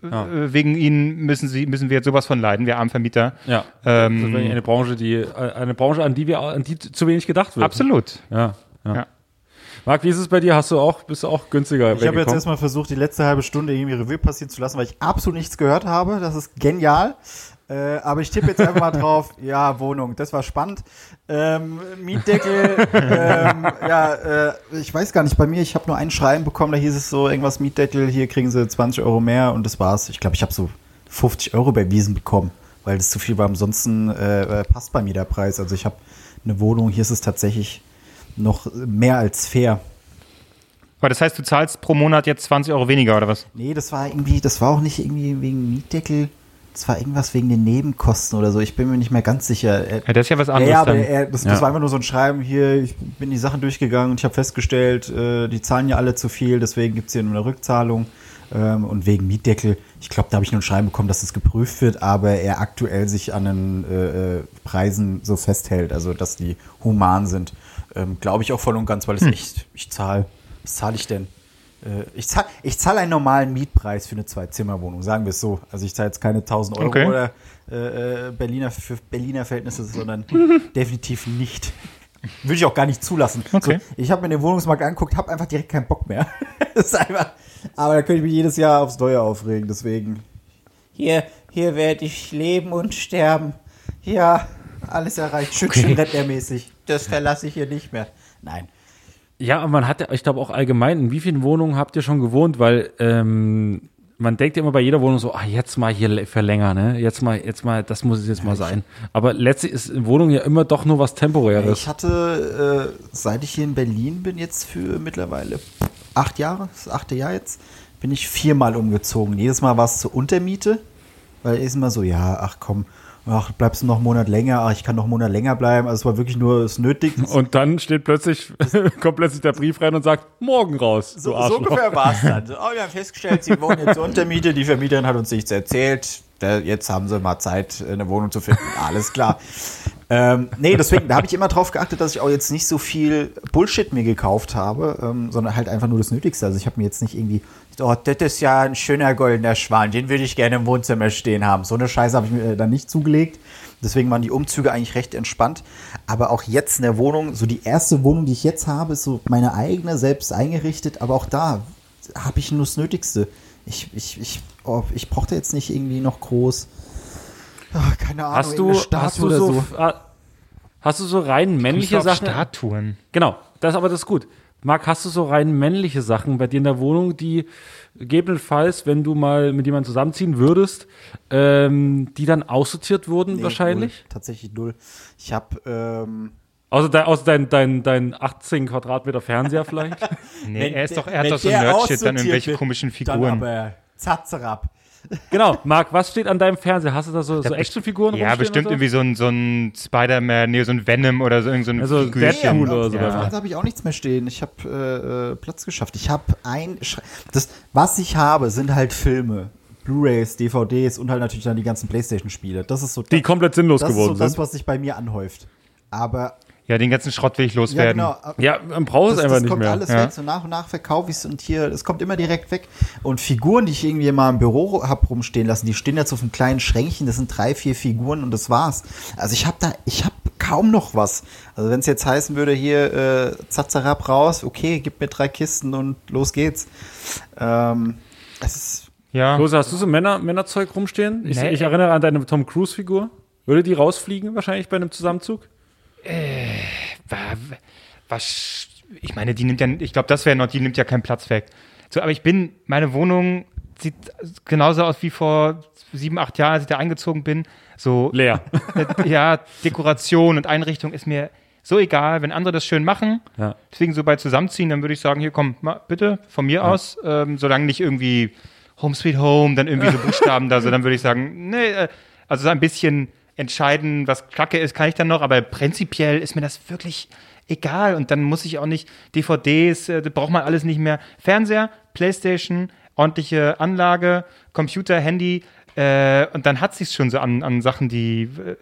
Ja. äh, wegen Ihnen müssen Sie, müssen wir jetzt sowas von leiden, wir armen Vermieter. Ja, Ähm, das ist wirklich eine Branche, die, äh, eine Branche, an die wir, an die zu wenig gedacht wird. Absolut. Ja, ja. Ja. Marc, wie ist es bei dir? Hast du auch, bist du auch günstiger Ich habe jetzt erstmal versucht, die letzte halbe Stunde irgendwie Revue passieren zu lassen, weil ich absolut nichts gehört habe. Das ist genial. Äh, aber ich tippe jetzt einfach mal drauf, ja, Wohnung, das war spannend. Ähm, Mietdeckel, ähm, ja, äh, ich weiß gar nicht, bei mir, ich habe nur ein Schreiben bekommen, da hieß es so, irgendwas Mietdeckel, hier kriegen sie 20 Euro mehr und das war's. Ich glaube, ich habe so 50 Euro bei Wiesen bekommen, weil das zu viel war. Ansonsten äh, äh, passt bei mir der Preis. Also ich habe eine Wohnung, hier ist es tatsächlich noch mehr als fair. Aber das heißt, du zahlst pro Monat jetzt 20 Euro weniger, oder was? Nee, das war irgendwie, das war auch nicht irgendwie wegen Mietdeckel. Das war irgendwas wegen den Nebenkosten oder so. Ich bin mir nicht mehr ganz sicher. Er, Ja, das ist ja was anderes ja, aber er, das, Ja. das war einfach nur so ein Schreiben hier. Ich bin die Sachen durchgegangen und ich habe festgestellt, äh, die zahlen ja alle zu viel, deswegen gibt's hier nur eine Rückzahlung. Ähm, und wegen Mietdeckel, ich glaube, da habe ich nur ein Schreiben bekommen, dass das geprüft wird, aber er aktuell sich an den äh, äh, Preisen so festhält, also dass die human sind. Ähm, glaube ich auch voll und ganz, weil es Hm. echt, ich zahle, was zahle ich denn? Äh, Ich zahle ich zahl einen normalen Mietpreis für eine Zwei-Zimmer-Wohnung, sagen wir es so. Also ich zahle jetzt keine 1000 Euro Okay. oder äh, äh, Berliner für Berliner Verhältnisse, sondern definitiv nicht. Würde ich auch gar nicht zulassen. Okay. So, ich habe mir den Wohnungsmarkt angeguckt, habe einfach direkt keinen Bock mehr. einfach, aber da könnte ich mich jedes Jahr aufs Neue aufregen, deswegen. Hier, hier werde ich leben und sterben. Ja, alles erreicht, Schützenrentnermäßig. Das verlasse ich hier nicht mehr. Nein. Ja, aber man hat ja, ich glaube auch allgemein, in wie vielen Wohnungen habt ihr schon gewohnt? Weil ähm, man denkt ja immer bei jeder Wohnung so, ah, jetzt mal hier verlängern, ne? Jetzt mal, jetzt mal, das muss es jetzt mal sein. Aber letztlich ist eine Wohnung ja immer doch nur was Temporäres. Ich hatte, äh, seit ich hier in Berlin bin, jetzt für mittlerweile acht Jahre, das achte Jahr jetzt, bin ich viermal umgezogen. Jedes Mal war es zur Untermiete, weil ist immer so, ja, ach komm, ach, bleibst du noch einen Monat länger, ach, ich kann noch einen Monat länger bleiben. Also es war wirklich nur das Nötigste. Und dann steht plötzlich, kommt plötzlich der Brief rein und sagt, morgen raus, du So, so ungefähr war es dann. Oh, wir haben festgestellt, Sie wohnen jetzt zur Untermiete. Die Vermieterin hat uns nichts erzählt. Jetzt haben Sie mal Zeit, eine Wohnung zu finden. Alles klar. Ähm, nee, deswegen, da habe ich immer drauf geachtet, dass ich auch jetzt nicht so viel Bullshit mir gekauft habe, ähm, sondern halt einfach nur das Nötigste. Also ich habe mir jetzt nicht irgendwie, oh, das ist ja ein schöner goldener Schwan, den würde ich gerne im Wohnzimmer stehen haben. So eine Scheiße habe ich mir äh, dann nicht zugelegt. Deswegen waren die Umzüge eigentlich recht entspannt. Aber auch jetzt in der Wohnung, so die erste Wohnung, die ich jetzt habe, ist so meine eigene, selbst eingerichtet. Aber auch da habe ich nur das Nötigste. Ich, ich, ich, oh, ich brauchte jetzt nicht irgendwie noch groß. Ah, keine Ahnung, Hast du, hast du oder so, ah, hast du so rein männliche Sachen? Statuen. Genau, das aber das ist gut. Marc, hast du so rein männliche Sachen bei dir in der Wohnung, die gegebenenfalls, wenn du mal mit jemandem zusammenziehen würdest, ähm, die dann aussortiert wurden Nee, wahrscheinlich? Null, tatsächlich null. Ich habe ähm, Außer, dein, außer dein, dein, dein 18 Quadratmeter Fernseher vielleicht. Nee, Wenn er ist doch, er hat doch so Nerdshit, dann irgendwelche komischen Dann Figuren. aber Zatzerab. Genau, Marc, was steht an deinem Fernseher? Hast du da so, so Actionfiguren Ja, bestimmt oder irgendwie so ein, so ein Spider-Man, nee, so ein Venom oder so, irgend so ein Also Figürchen. Deadpool oder so. Ja. Da habe ich auch nichts mehr stehen. Ich habe äh, äh, Platz geschafft. Ich habe ein. Schre das, was ich habe, sind halt Filme. Blu-rays, DVDs und halt natürlich dann die ganzen Playstation-Spiele. Das ist so Die komplett sinnlos das ist so geworden das, sind. was sich bei mir anhäuft. Aber Ja, den ganzen Schrott will ich ja, loswerden. genau. Ja, man braucht es einfach das nicht kommt mehr. alles Ja. weg. So nach und nach verkaufe ich es und hier, es kommt immer direkt weg. Und Figuren, die ich irgendwie mal im Büro hab rumstehen lassen, die stehen jetzt auf einem kleinen Schränkchen. Das sind drei, vier Figuren und das war's. Also ich habe da, ich habe kaum noch was. Also wenn es jetzt heißen würde, hier äh, Zazarab raus, okay, gib mir drei Kisten und los geht's. Ähm, es ist Ja. Klose, hast du so Männer, Männerzeug rumstehen? Ich, Nee. ich erinnere an deine Tom Cruise-Figur. Würde die rausfliegen wahrscheinlich bei einem Zusammenzug? Wa- Was, ich meine, die nimmt ja, ich glaube, das wäre noch, die nimmt ja keinen Platz weg. So, aber ich bin, meine Wohnung sieht genauso aus wie vor sieben, acht Jahren, als ich da eingezogen bin. So, Leer. äh, ja, Dekoration und Einrichtung ist mir so egal, wenn andere das schön machen. Ja. Deswegen so bei Zusammenziehen, dann würde ich sagen, hier komm, mal, bitte, von mir aus, ähm, solange nicht irgendwie Home Sweet Home, dann irgendwie so Buchstaben da, so, dann würde ich sagen, nee, äh, also so ein bisschen entscheiden, was Kacke ist, kann ich dann noch, aber prinzipiell ist mir das wirklich egal und dann muss ich auch nicht DVDs, äh, das braucht man alles nicht mehr. Fernseher, Playstation, ordentliche Anlage, Computer, Handy äh, und dann hat sich's schon so an, an Sachen, die äh,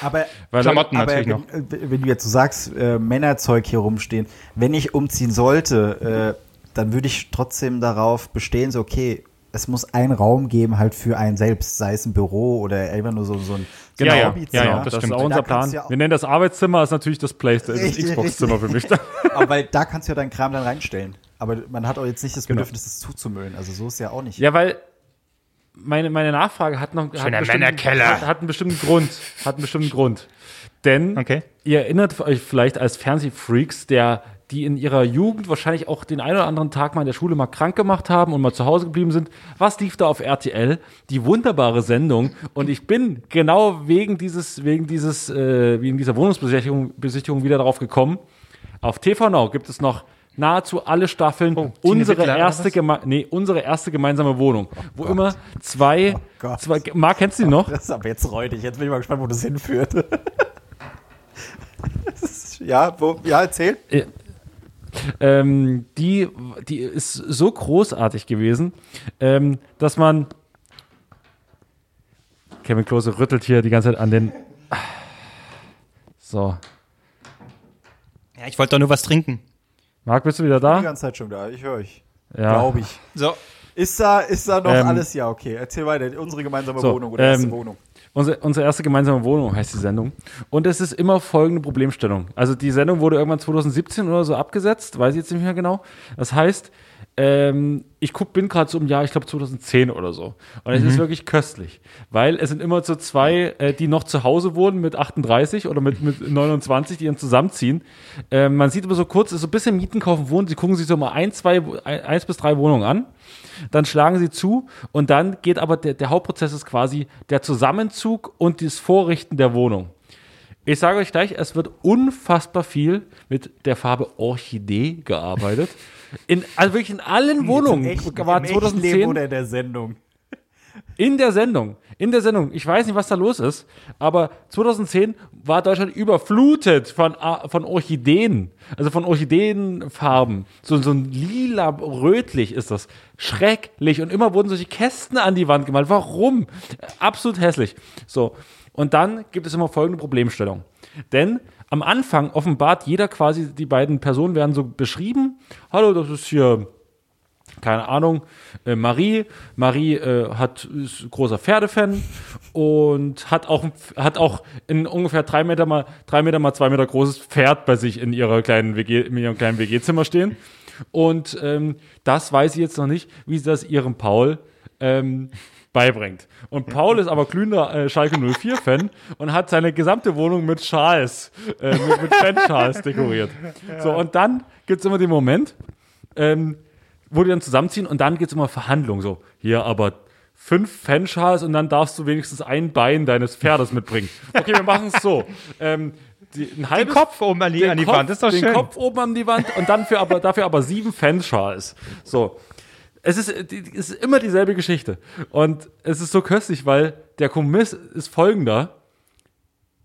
Aber, Weil Klamotten aber natürlich wenn, noch. äh, wenn du jetzt so sagst, äh, Männerzeug hier rumstehen, wenn ich umziehen sollte, äh, dann würde ich trotzdem darauf bestehen, so okay, es muss einen Raum geben halt für einen selbst, sei es ein Büro oder einfach nur so, so ein so Genau, ja, Hobbyzimmer. ja, ja, das, das ist stimmt. auch unser Plan. ja auch- Wir nennen das Arbeitszimmer, ist natürlich das Playstation, das Xbox-Zimmer für mich. Aber weil da kannst du ja deinen Kram dann reinstellen. Aber man hat auch jetzt nicht das Genau. Bedürfnis, es zuzumüllen. Also so ist ja auch nicht. ja, weil meine, meine Nachfrage hat noch hat. Hat, hat einen bestimmten Grund. Hat einen bestimmten Grund. Denn Okay. ihr erinnert euch vielleicht als Fernsehfreaks, der die in ihrer Jugend wahrscheinlich auch den einen oder anderen Tag mal in der Schule mal krank gemacht haben und mal zu Hause geblieben sind. Was lief da auf RTL? Die wunderbare Sendung. Und ich bin genau wegen dieses, wegen dieses, äh, wegen dieser Wohnungsbesichtigung Besichtigung wieder darauf gekommen. Auf TV Now gibt es noch nahezu alle Staffeln Tine unsere Wittler, erste geme nee, unsere erste gemeinsame Wohnung, wo immer zwei, Gott. zwei Marc kennst du die noch? Das ist aber jetzt räudig. Jetzt bin ich mal gespannt, wo das hinführt. Ja, wo, ja, erzähl. Ähm, die, die ist so großartig gewesen, ähm, dass man. Kevin Klose rüttelt hier die ganze Zeit an den. So. Ja, ich wollte doch nur was trinken. Marc, bist du wieder Die da? ganze Zeit schon da. Ich höre euch. Ja. Glaube ich. So. Ist da, ist da noch Ähm, alles? Ja, okay. Erzähl weiter. Unsere gemeinsame so, Wohnung oder erste ähm, Wohnung. Unsere, unsere erste gemeinsame Wohnung heißt die Sendung. Und es ist immer folgende Problemstellung. Also die Sendung wurde irgendwann 2017 oder so abgesetzt, weiß ich jetzt nicht mehr genau. Das heißt, ähm, ich guck, bin gerade so im Jahr, ich glaube 2010 oder so. Und es ist wirklich köstlich, weil es sind immer so zwei, äh, die noch zu Hause wohnen mit 38 oder mit, mit 29, die dann zusammenziehen. Ähm, man sieht immer so kurz, ist so ein bisschen Mieten kaufen, wohnen. Sie gucken sich so mal ein, zwei, ein, eins bis drei Wohnungen an dann schlagen sie zu und dann geht aber der, der Hauptprozess ist quasi der Zusammenzug und das Vorrichten der Wohnung. Ich sage euch gleich, es wird unfassbar viel mit der Farbe Orchidee gearbeitet. In, also wirklich in allen Wohnungen. war 2010 oder in der Sendung. in der Sendung, in der Sendung, ich weiß nicht, was da los ist, aber 2010 war Deutschland überflutet von, von Orchideen, also von Orchideenfarben. So, so ein lila, rötlich ist das. Schrecklich. Und immer wurden solche Kästen an die Wand gemalt. Warum? Absolut hässlich. So. Und dann gibt es immer folgende Problemstellung. Denn am Anfang offenbart jeder quasi, die beiden Personen werden so beschrieben. Hallo, das ist hier keine Ahnung, äh, Marie. Marie äh, hat, ist großer Pferdefan und hat auch, hat auch ein ungefähr drei Meter mal, drei Meter mal zwei Meter großes Pferd bei sich in ihrer kleinen WG, in ihrem kleinen WG-Zimmer stehen. Und ähm, das weiß sie jetzt noch nicht, wie sie das ihrem Paul ähm, beibringt. Und Paul ist aber glühender äh, Schalke 04-Fan und hat seine gesamte Wohnung mit Schals, äh, mit, mit Fanschals dekoriert. So, und dann gibt's immer den Moment, ähm, wo die dann zusammenziehen und dann geht's immer Verhandlungen. So, hier aber fünf Fanschals und dann darfst du wenigstens ein Bein deines Pferdes mitbringen. Okay, wir machen es so. Ähm, die, ein Den halbes Kopf oben an die, den an die Kopf, Wand, das ist doch den schön. Kopf oben an die Wand und dann für aber, dafür aber sieben Fanschals. So. Es ist, es ist immer dieselbe Geschichte. Und es ist so köstlich, weil der Kompromiss ist folgender.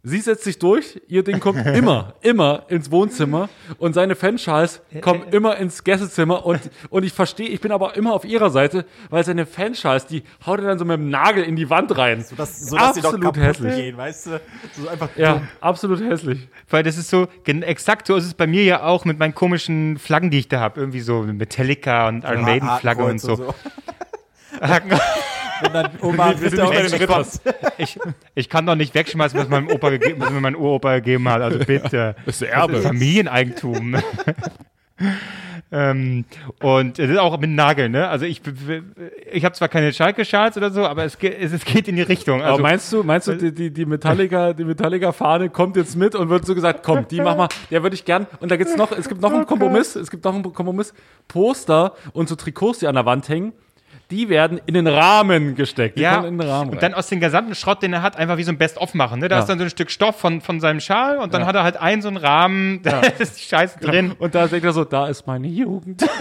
Sie setzt sich durch, ihr Ding kommt immer, immer ins Wohnzimmer und seine Fanschals kommen immer ins Gästezimmer und, und ich verstehe, ich bin aber immer auf ihrer Seite, weil seine Fanschals, die haut er dann so mit dem Nagel in die Wand rein. Sodass, sodass sie doch Absolut hässlich. gehen, weißt du? So einfach Ja, dumm. absolut hässlich. Weil das ist so, exakt so ist es bei mir ja auch mit meinen komischen Flaggen, die ich da habe. Irgendwie so Metallica und Iron Maiden Flagge und Hakenkreuz so. Wenn dann Oma Wir sind nicht bei den Ritters. Ich, ich kann doch nicht wegschmeißen, was meinem Opa gegeben, was mir mein Uropa gegeben hat. Also bitte. Das ist Erbe. Familieneigentum. ähm, und das ist auch mit Nageln, ne? Also ich, ich habe zwar keine Schalke-Schals oder so, aber es, geht- es, es geht in die Richtung. Also, Aber meinst du, meinst du, die, die, die Metallica, die Metallica-Fahne kommt jetzt mit und wird so gesagt, komm, die mach mal, der würde ich gern. Und da gibt's noch, es gibt noch einen Kompromiss, es gibt noch einen Kompromiss, Poster und so Trikots, die an der Wand hängen, die werden in den Rahmen gesteckt. Die ja, in den Rahmen und dann aus dem gesamten Schrott, den er hat, einfach wie so ein Best-of machen. Ne? Da Ja. ist dann so ein Stück Stoff von, von seinem Schal und dann hat er halt einen so einen Rahmen, da ist die Scheiße drin. Und da denkt er so, da ist meine Jugend.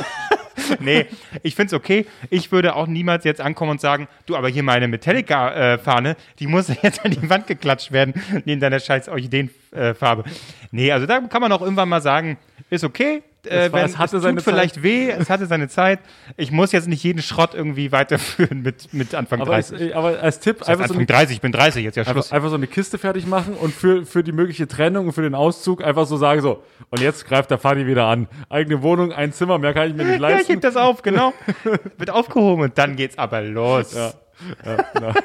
Nee, ich find's okay. Ich würde auch niemals jetzt ankommen und sagen, du, aber hier meine Metallica-Fahne, die muss jetzt an die Wand geklatscht werden, neben deiner scheiß Orchideenfarbe. Nee, also da kann man auch irgendwann mal sagen, ist okay. Äh, war- wenn, es hatte es seine tut vielleicht weh, es hatte seine Zeit. Ich muss jetzt nicht jeden Schrott irgendwie weiterführen mit, mit Anfang Aber, als, 30. aber als Tipp, Das heißt einfach so, Anfang eine, 30, ich bin 30, jetzt ja Schluss. einfach, einfach so eine Kiste fertig machen und für, für die mögliche Trennung und für den Auszug einfach so sagen so, und jetzt greift der Fanny wieder an. Eigene Wohnung, ein Zimmer, mehr kann ich mir nicht Ja, ich leisten. heb das auf, genau. Wird aufgehoben und dann geht's aber los. Ja. Ja, genau.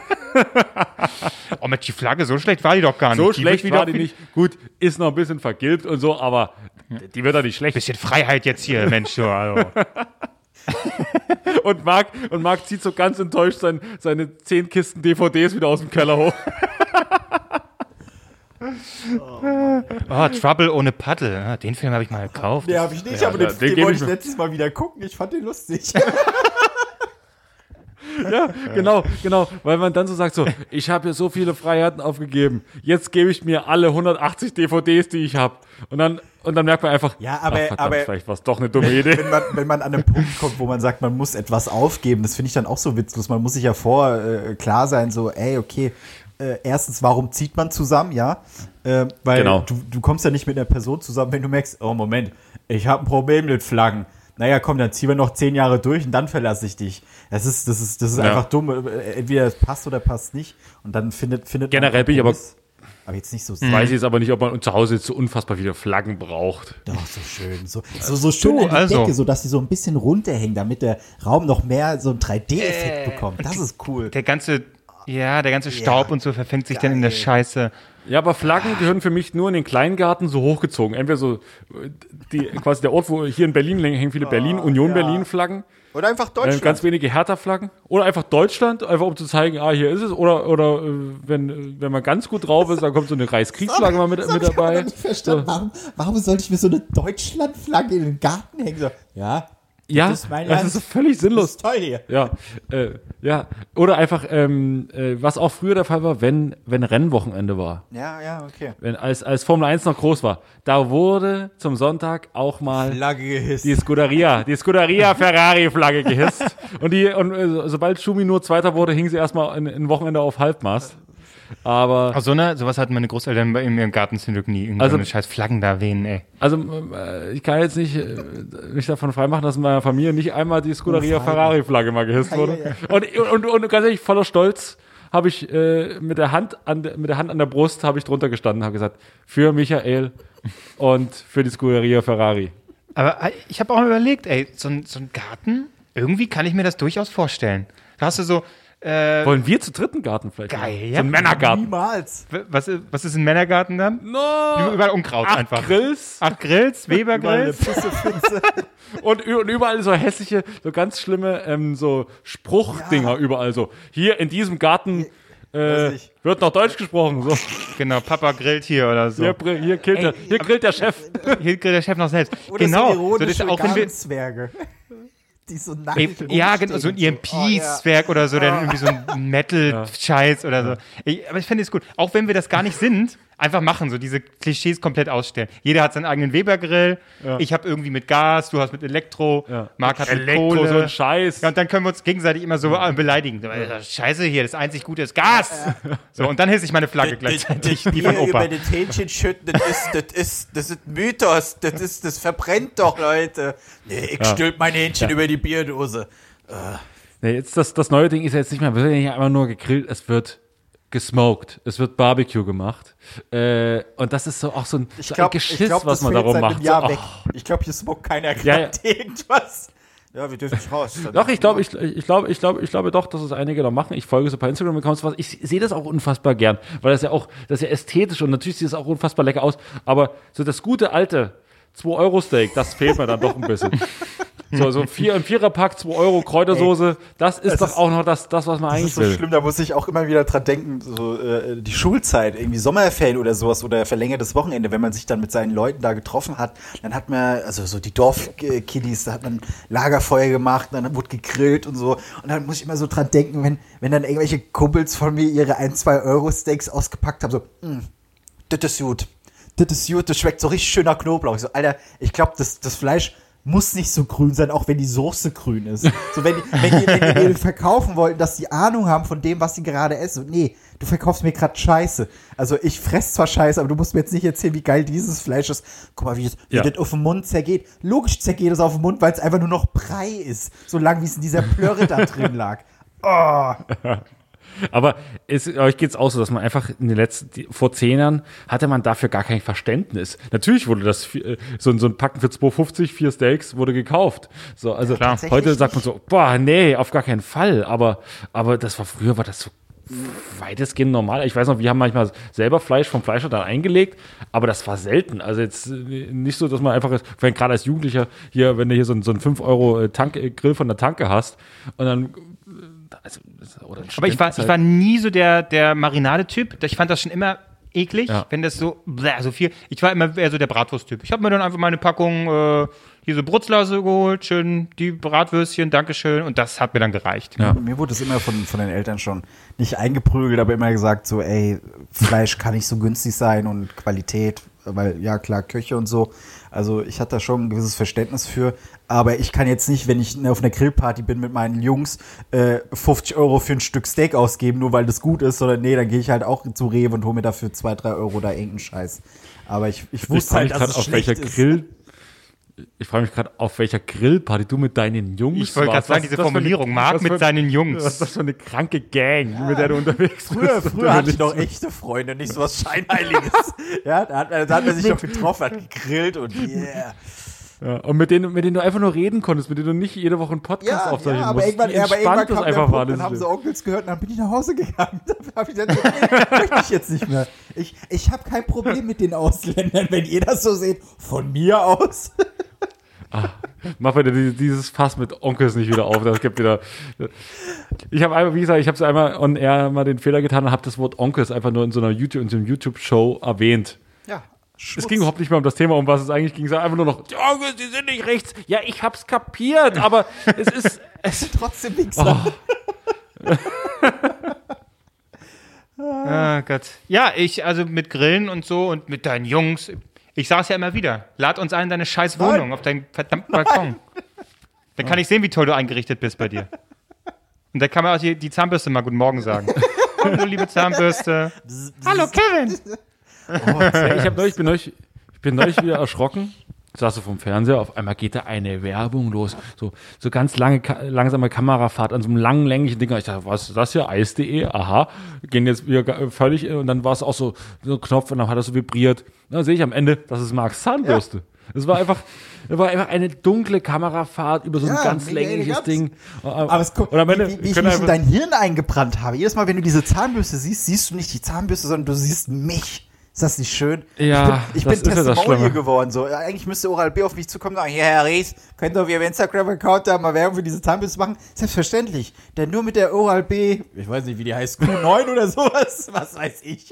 Oh, Mensch, die Flagge, so schlecht war die doch gar nicht. So Die schlecht war wieder die nicht. Gut, ist noch ein bisschen vergilbt und so, aber die wird doch nicht schlecht. Bisschen Freiheit jetzt hier, Mensch. So, also. Und Marc, und Marc zieht so ganz enttäuscht sein, seine zehn Kisten DVDs wieder aus dem Keller hoch. Oh, Trouble ohne Paddle. Ah, Den Film habe ich mal gekauft. Nee, hab ich nicht, Ja, aber den, den den wollte ich letztes Mal wieder gucken. Ich fand den lustig. Ja, genau, genau. Weil man dann so sagt so, ich habe hier so viele Freiheiten aufgegeben. Jetzt gebe ich mir alle 180 DVDs, die ich habe. Und dann, und dann merkt man einfach, Ja, aber- ach, verdammt, aber- vielleicht war es doch eine dumme Idee. wenn, man, wenn man an einen Punkt kommt, wo man sagt, man muss etwas aufgeben, das finde ich dann auch so witzlos. Man muss sich ja vor äh, klar sein, so, ey, okay, äh, erstens, warum zieht man zusammen, ja? Äh, weil Genau. du, du kommst ja nicht mit einer Person zusammen, wenn du merkst, oh Moment, ich habe ein Problem mit Flaggen. Naja, komm, dann ziehen wir noch zehn Jahre durch und dann verlasse ich dich. Das ist, das ist, das ist Ja. einfach dumm. Äh, Entweder es passt oder passt nicht. Und dann findet, findet man Generell bin ich aber- aber jetzt nicht so Weiß ich jetzt aber nicht, ob man zu Hause jetzt so unfassbar viele Flaggen braucht. Doch, so schön. So, so, so schön Du, an die also. Decke, so dass sie so ein bisschen runterhängen, damit der Raum noch mehr so einen 3D-Effekt bekommt. Das ist cool. Der ganze, ja, der ganze Staub und so verfängt sich dann in der Geil. Scheiße. Ja, aber Flaggen gehören für mich nur in den Kleingarten so hochgezogen. Entweder so, äh, die, quasi der Ort, wo hier in Berlin hängen viele Berlin, Union ja. Berlin Flaggen. Oder einfach Äh, Deutschland. ganz wenige Hertha-Flaggen. Oder einfach Deutschland, einfach um zu zeigen, ah, hier ist es. Oder, oder äh, wenn, äh, wenn man ganz gut drauf ist, dann kommt so eine Reichskriegsflagge mal mit, mit ich dabei. noch nicht verstanden. Warum, warum sollte ich mir so eine Deutschlandflagge in den Garten hängen? So, ja, Ja, das ist mein das ist völlig das sinnlos. ist toll hier. Ja, äh, ja. Oder einfach, ähm, äh, was auch früher der Fall war, wenn, wenn Rennwochenende war. Ja, ja, okay. Wenn, als, als Formel 1 noch groß war. Da wurde zum Sonntag auch mal Flagge gehisst. die Scuderia, die Scuderia Ferrari-Flagge gehisst. Und die, und äh, sobald Schumi nur Zweiter wurde, hing sie erstmal ein, ein Wochenende auf Halbmast. Aber, Aus so einer, sowas hatten meine Großeltern bei mir im Garten zum Glück nie. Irgendwie Also- so eine scheiß Flaggen da wehen, ey. also, äh, ich kann jetzt nicht äh, mich davon freimachen, dass in meiner Familie nicht einmal die Scuderia Ferrari-Flagge mal gehisst wurde. Und, und, und ganz ehrlich, voller Stolz habe ich äh, mit, der Hand an, der- mit der Hand an der Brust habe ich drunter gestanden, habe gesagt, für Michael und für die Scuderia Ferrari. Aber äh, ich habe auch mal überlegt, ey, so ein, so ein Garten, irgendwie kann ich mir das durchaus vorstellen. Da hast du so, äh, Wollen wir zu dritten Garten vielleicht? Geil, machen? ja. So ein Männergarten. Niemals. was, ist- was ist ein Männergarten dann? No. Überall Unkraut Acht einfach. Grills Acht Grills, Weber-Grills. Und, und überall so hässliche, so ganz schlimme ähm, so Spruchdinger überall so. Hier in diesem Garten äh, wird noch Deutsch gesprochen. So. Genau, Papa grillt hier oder so. Hier, hier, killt der, hier grillt der Chef. Hier grillt der Chef noch selbst. Oder genau. so das ist auch wenn wir, Gartenzwerge. Die so nackt Ey, ja, genau, so ein EMP-Zwerg oder so, dann irgendwie so ein Metal-Scheiß oder so. Ich, aber ich finde es gut. Auch wenn wir das gar nicht sind, Einfach machen, so diese Klischees komplett ausstellen. Jeder hat seinen eigenen Weber-Grill. Ich habe irgendwie mit Gas, du hast mit Elektro, Ja. Marc hat mit Elektro, Kohle. so ein Scheiß. Ja, und dann können wir uns gegenseitig immer so äh, beleidigen. Äh, Scheiße hier, das einzig Gute ist Gas. So, und dann hisse ich meine Flagge gleichzeitig, die von Opa. über das Hähnchen schütten, das ist, das ist, das ist Mythos, das ist, das verbrennt doch, Leute. Nee, ich stülp mein Hähnchen über die Bierdose. Nee, jetzt das, das neue Ding ist ja jetzt nicht mehr, wir werden ja nicht einfach nur gegrillt, es wird gesmoked, es wird Barbecue gemacht. Äh, und das ist so auch so ein, Ich so ein Geschiss, ich glaub, was man darum macht. so, oh. Ich glaube, hier smoked keiner Ja, gerade irgendwas. Ja, wir dürfen nicht raus. Doch, ich glaube, ich, ich glaube, ich glaube, ich glaube doch, dass es einige noch machen. Ich folge so ein paar Instagram-Accounts, was ich sehe das auch unfassbar gern, weil das ja auch, das ist ja ästhetisch und natürlich sieht es auch unfassbar lecker aus. Aber so das gute alte 2 Euro Steak, das fehlt mir dann doch ein bisschen. So, so ein Vier, ein Viererpack, 2 Euro Kräutersoße, das ist Es doch ist- auch noch das, das was man Das eigentlich ist so will. schlimm, da muss ich auch immer wieder dran denken, so äh, die Schulzeit, irgendwie Sommerferien oder sowas oder verlängertes Wochenende, wenn man sich dann mit seinen Leuten da getroffen hat, dann hat man, also so die Dorfkiddies, da hat man Lagerfeuer gemacht, dann wurde gegrillt und so. Und dann muss ich immer so dran denken, wenn, wenn dann irgendwelche Kumpels von mir ihre 1, 2 Euro Steaks ausgepackt haben, so, "Mm, das ist gut. Das ist gut, das schmeckt so richtig schön nach Knoblauch. Ich so, Alter, ich glaube, das, das Fleisch muss nicht so grün sein, auch wenn die Soße grün ist. So, wenn, die- wenn, die, wenn die mir verkaufen wollten, dass die Ahnung haben von dem, was sie gerade essen. So, nee, du verkaufst mir gerade Scheiße. Also ich fress zwar Scheiße, aber du musst mir jetzt nicht erzählen, wie geil dieses Fleisch ist. Guck mal, wie, das- wie Ja. das auf dem Mund zergeht. Logisch zergeht es auf dem Mund, weil es einfach nur noch Brei ist. So lang, wie es in dieser Plörre da drin lag. Oh. Aber es, euch geht's auch so, dass man einfach in den letzten, die, vor zehn Jahren hatte man dafür gar kein Verständnis. Natürlich wurde das, äh, so, ein- so ein Packen für 2,50, vier Steaks wurde gekauft. So, also tatsächlich heute sagt man so, boah, nee, auf gar keinen Fall. Aber, aber das war früher, war das so weitestgehend normal. Ich weiß noch, wir haben manchmal selber Fleisch vom Fleischer dann eingelegt, aber das war selten. Also jetzt äh, nicht so, dass man einfach, wenn gerade als Jugendlicher hier, wenn du hier so einen, so einen 5 Euro äh, Tank, Grill von der Tanke hast und dann also, oder ein Aber ich war, ich war nie so der, der Marinade-Typ. Ich fand das schon immer eklig, Ja. wenn das so, bläh, so viel. Ich war immer eher so der Bratwurst-Typ. Ich habe mir dann einfach meine Packung äh, hier so Brutzlase geholt, schön die Bratwürstchen, Dankeschön. Und das hat mir dann gereicht. Ja. Mir wurde es immer von, von den Eltern schon nicht eingeprügelt, aber immer gesagt, so, ey, Fleisch kann nicht so günstig sein und Qualität, weil, ja, klar, Köche und so. Also, ich hatte da schon ein gewisses Verständnis für, aber ich kann jetzt nicht, wenn ich auf einer Grillparty bin mit meinen Jungs, äh, 50 Euro für ein Stück Steak ausgeben, nur weil das gut ist, sondern nee, dann gehe ich halt auch zu Rewe und hole mir dafür 2, 3 Euro da irgendeinen Scheiß. Aber ich, ich Ich wusste frage halt, dass es auf welcher. Grill. Ich frage mich gerade, auf welcher Grillparty du mit deinen Jungs Ich wollte gerade sagen, Was diese Formulierung, Marc mit für- seinen Jungs. Was ist das für eine kranke Gang, mit der du unterwegs Früher, bist? früher hatte ich noch echte Freunde, nicht so was Scheinheiliges. ja, da hat, da hat man sich noch getroffen, hat gegrillt und yeah. Ja, und mit denen, mit denen du einfach nur reden konntest, mit denen du nicht jede Woche einen Podcast Ja, aufzeichnen ja aber musst. irgendwann, ja, aber irgendwann das kam der einfach Punkt, war. dann haben sie Onkels gehört und dann bin ich nach Hause gegangen. Dann hab ich gesagt, nee, möchte ich jetzt nicht mehr. Ich, ich habe kein Problem mit den Ausländern, wenn ihr das so seht. Von mir aus. Mach bitte die- dieses Fass mit Onkels nicht wieder auf. Das gibt wieder. Ich habe einmal, wie gesagt, ich habe einmal on air mal den Fehler getan und habe das Wort Onkels einfach nur in so einer YouTube, in so einem YouTube-Show erwähnt. Ja, Es ging überhaupt nicht mehr um das Thema, um was es eigentlich ging. Es war einfach nur noch, die Onkels, die sind nicht rechts. Ja, ich hab's kapiert, aber es ist. Es, trotzdem Wichser. Ah Gott. Ja, ich, also mit Grillen und so und mit deinen Jungs. Ich sag's ja immer wieder. Lad uns ein in deine scheiß Wohnung auf deinen verdammten Balkon. Dann kann ich sehen, wie toll du eingerichtet bist bei dir. Und da kann man auch die, die Zahnbürste mal Guten Morgen sagen. Hallo, liebe Zahnbürste. Hallo, Kevin. ich, hab neulich, bin neulich, ich bin neulich wieder erschrocken. Saß so vom Fernseher, auf einmal geht da eine Werbung los. So, so ganz lange, langsame Kamerafahrt an so einem langen, länglichen Ding. Ich dachte, was ist das hier? Eis.de? Aha. Gehen jetzt wieder völlig, und dann war es auch so, so ein Knopf und dann hat er so vibriert. Dann sehe ich am Ende, das ist Marks Zahnbürste. Es war einfach, es war einfach eine dunkle Kamerafahrt über so ein Ja, ganz längliches. Ding. Aber es kommt, und am Ende wie, wie ich mich in dein Hirn eingebrannt habe. Jedes Mal, wenn du diese Zahnbürste siehst, siehst du nicht die Zahnbürste, sondern du siehst mich. Ist das nicht schön? Ja, ich bin, ich das bin Testimonial geworden. So. Eigentlich müsste Oral B auf mich zukommen und sagen, ja, Herr Rees, könnt ihr auf Ihrem Instagram-Account da mal Werbung für diese Zahnbürste machen? Selbstverständlich. Denn nur mit der Oral B, ich weiß nicht, wie die heißt, Q9 oder sowas, was weiß ich.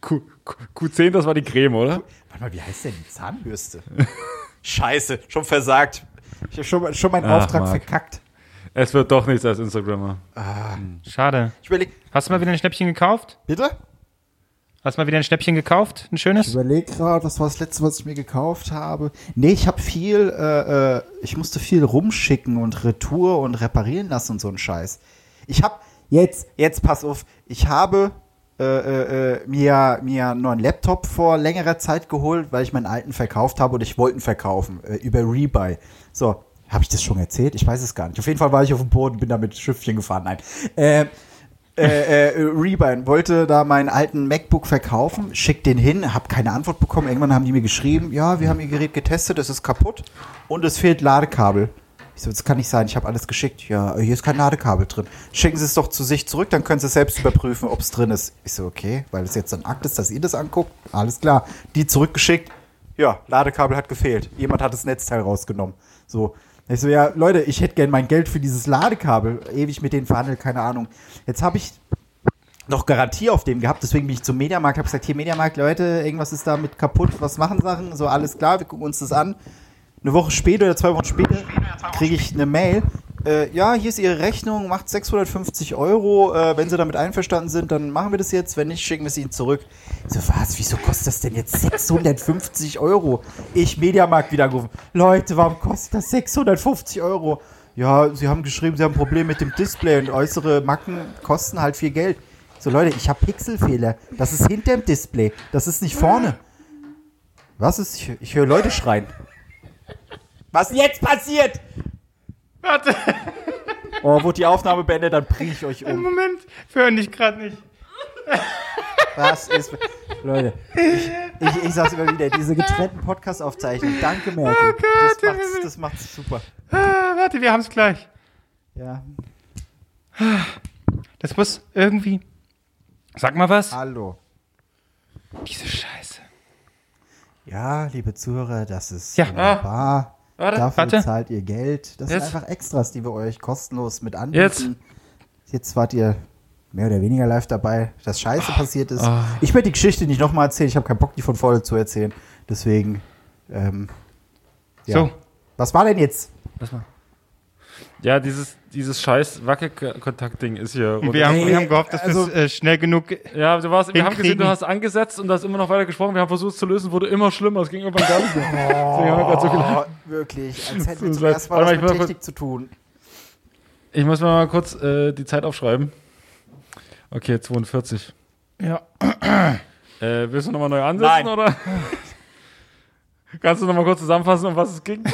Q, Q, Q10, das war die Creme, oder? Warte mal, wie heißt denn die Zahnbürste? Scheiße, schon versagt. Ich habe schon, schon meinen Ach, Auftrag Marc. verkackt. Es wird doch nichts als Instagrammer. Schade. Ich überleg, Hast du mal wieder ein Schnäppchen gekauft? bitte? Hast mal wieder ein Schnäppchen gekauft? Ein Ich schönes? überlege gerade, was war das letzte, was ich mir gekauft habe. Nee, ich habe viel, äh, äh, ich musste viel rumschicken und Retour und reparieren lassen und so ein Scheiß. Ich habe, jetzt, jetzt pass auf, ich habe äh, äh, äh, mir, mir einen neuen Laptop vor längerer Zeit geholt, weil ich meinen alten verkauft habe und ich wollte ihn verkaufen, äh, über Rebuy. So, habe ich das schon erzählt? Ich weiß es gar nicht. Auf jeden Fall war ich auf dem Boden, bin da mit Schiffchen gefahren. Nein. Ähm, äh, äh, Rebind wollte da meinen alten MacBook verkaufen, schickt den hin, hab keine Antwort bekommen. Irgendwann haben die mir geschrieben, ja, wir haben ihr Gerät getestet, es ist kaputt und es fehlt Ladekabel. Ich so, das kann nicht sein, ich habe alles geschickt. Ja, hier ist kein Ladekabel drin. Schicken Sie es doch zu sich zurück, dann können Sie selbst überprüfen, ob es drin ist. Ich so, okay, weil es jetzt ein Akt ist, dass ihr das anguckt. Alles klar. Die zurückgeschickt. Ja, Ladekabel hat gefehlt. Jemand hat das Netzteil rausgenommen. So. Ich so, ja, Leute, ich hätte gern mein Geld für dieses Ladekabel. Ewig mit denen verhandelt, keine Ahnung. Jetzt habe ich noch Garantie auf dem gehabt, deswegen bin ich zum Mediamarkt, habe gesagt, hier Mediamarkt, Leute, irgendwas ist damit kaputt, was machen Sachen? So, alles klar, wir gucken uns das an. Eine Woche später oder zwei Wochen später kriege ich eine Mail. Äh, ja, hier ist Ihre Rechnung, macht 650 Euro. Äh, wenn Sie damit einverstanden sind, dann machen wir das jetzt. Wenn nicht, schicken wir es Ihnen zurück. Ich so, was? Wieso kostet das denn jetzt 650 Euro? Ich Mediamarkt wieder angerufen. Leute, warum kostet das 650 Euro? Ja, Sie haben geschrieben, Sie haben ein Problem mit dem Display und äußere Macken kosten halt viel Geld. So, Leute, ich habe Pixelfehler. Das ist hinter dem Display. Das ist nicht vorne. Was ist? Ich, ich höre Leute schreien. Was jetzt passiert? Warte, Oh, wurde die Aufnahme beendet, dann bringe ich euch um. Moment. Wir hören dich gerade nicht. Was ist. Leute, ich, ich, ich sag's immer wieder, diese getrennten Podcast-Aufzeichnungen. Danke, Merkel. das, macht's, das macht's super. Ah, warte, wir haben es gleich. Ja. Das muss irgendwie. Sag mal was. Hallo. Diese Scheiße. Ja, liebe Zuhörer, das ist Ja. wunderbar. Warte, Dafür warte. zahlt ihr Geld. Das Jetzt. sind einfach Extras, die wir euch kostenlos mit anbieten. Jetzt. Jetzt wart ihr mehr oder weniger live dabei, dass Scheiße passiert ist. ah. Ich werde die Geschichte nicht nochmal erzählen. Ich habe keinen Bock, die von vorne zu erzählen. Deswegen, ähm, ja. So. Was war denn jetzt? Ja, dieses, dieses scheiß Wackelkontakt-Ding ist hier. Und wir haben, wir haben gehofft, dass also- wir es äh, schnell genug. ja, du warst, wir haben gesehen, du hast angesetzt und du hast immer noch weiter gesprochen. Wir haben versucht es zu lösen, wurde immer schlimmer. Es ging irgendwann gar nicht mehr. Gerade so. Oh, wirklich, als hätten wir zum ersten Mal was mit Technik zu tun. Ich muss mir mal kurz äh, die Zeit aufschreiben. Okay, 42. Ja. Äh, willst du nochmal neu ansetzen Nein. oder? Kannst du nochmal kurz zusammenfassen, um was es ging?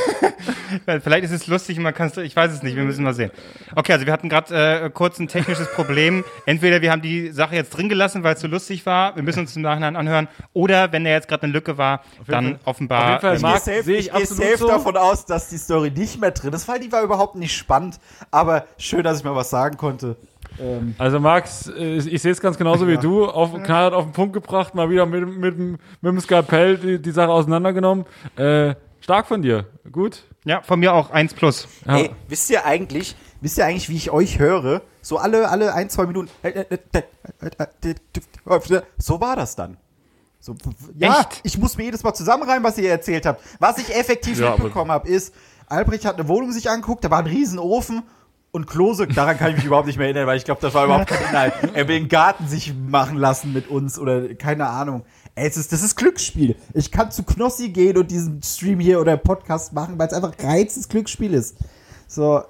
Vielleicht ist es lustig, man kann es, ich weiß es nicht, wir müssen mal sehen. Okay, also wir hatten gerade äh, kurz ein technisches Problem. Entweder wir haben die Sache jetzt drin gelassen, weil es so lustig war, wir müssen uns im Nachhinein anhören, oder wenn da jetzt gerade eine Lücke war, dann Fall- offenbar. auf jeden Fall ich gehe safe, sehe ich ich safe so. davon aus, dass die Story nicht mehr drin ist, weil die war überhaupt nicht spannend. Aber schön, dass ich mal was sagen konnte. Ähm, Also Max, äh, ich sehe es ganz genauso wie du, auf, knallhart auf den Punkt gebracht, mal wieder mit, mit, dem- mit dem Skalpell die, die Sache auseinandergenommen. Äh, stark von dir, gut. ja, von mir auch 1 plus. Ja. Ey, wisst ihr eigentlich, wisst ihr eigentlich, wie ich euch höre? So alle, alle ein, zwei Minuten. So war das dann. So, ja, Echt? ich muss mir jedes Mal zusammenreimen, was ihr erzählt habt. Was ich effektiv Ja, mitbekommen habe, ist, Albrecht hat eine Wohnung sich angeguckt, da war ein Riesenofen und Klose, daran kann ich mich überhaupt nicht mehr erinnern, weil ich glaube, das war überhaupt kein Inhalt. Er will den Garten sich machen lassen mit uns oder keine Ahnung. Ey, es ist, das ist Glücksspiel. Ich kann zu Knossi gehen und diesen Stream hier oder Podcast machen, weil es einfach reizes Glücksspiel ist. So,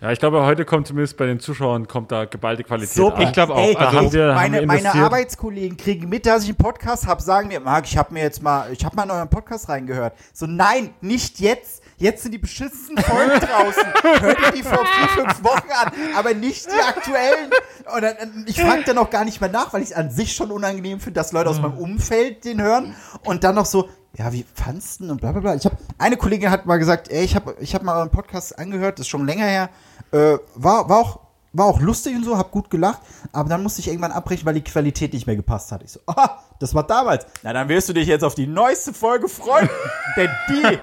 Ja, ich glaube, heute kommt zumindest bei den Zuschauern kommt da geballte Qualität So, an. ich glaube auch. Ey, Also- haben wir- haben meine, wir meine. Arbeitskollegen kriegen mit, dass ich einen Podcast habe, sagen mir, Marc, ich habe mir jetzt mal, ich habe mal in euren Podcast reingehört. So, nein, nicht jetzt. Jetzt sind die beschissensten Folgen draußen. Hört ihr die vor vier, fünf Wochen an, aber nicht die aktuellen. Und dann, ich frage dann auch gar nicht mehr nach, weil ich es an sich schon unangenehm finde, dass Leute aus meinem Umfeld den hören und dann noch so, ja, wie fandst und bla bla bla. Ich habe eine Kollegin hat mal gesagt, ey, ich habe ich hab mal euren Podcast angehört, das ist schon länger her. Äh, war, war auch war auch lustig und so, hab gut gelacht, aber dann musste ich irgendwann abbrechen, weil die Qualität nicht mehr gepasst hat. Ich so, ah, das war damals. Na, dann wirst du dich jetzt auf die neueste Folge freuen, denn die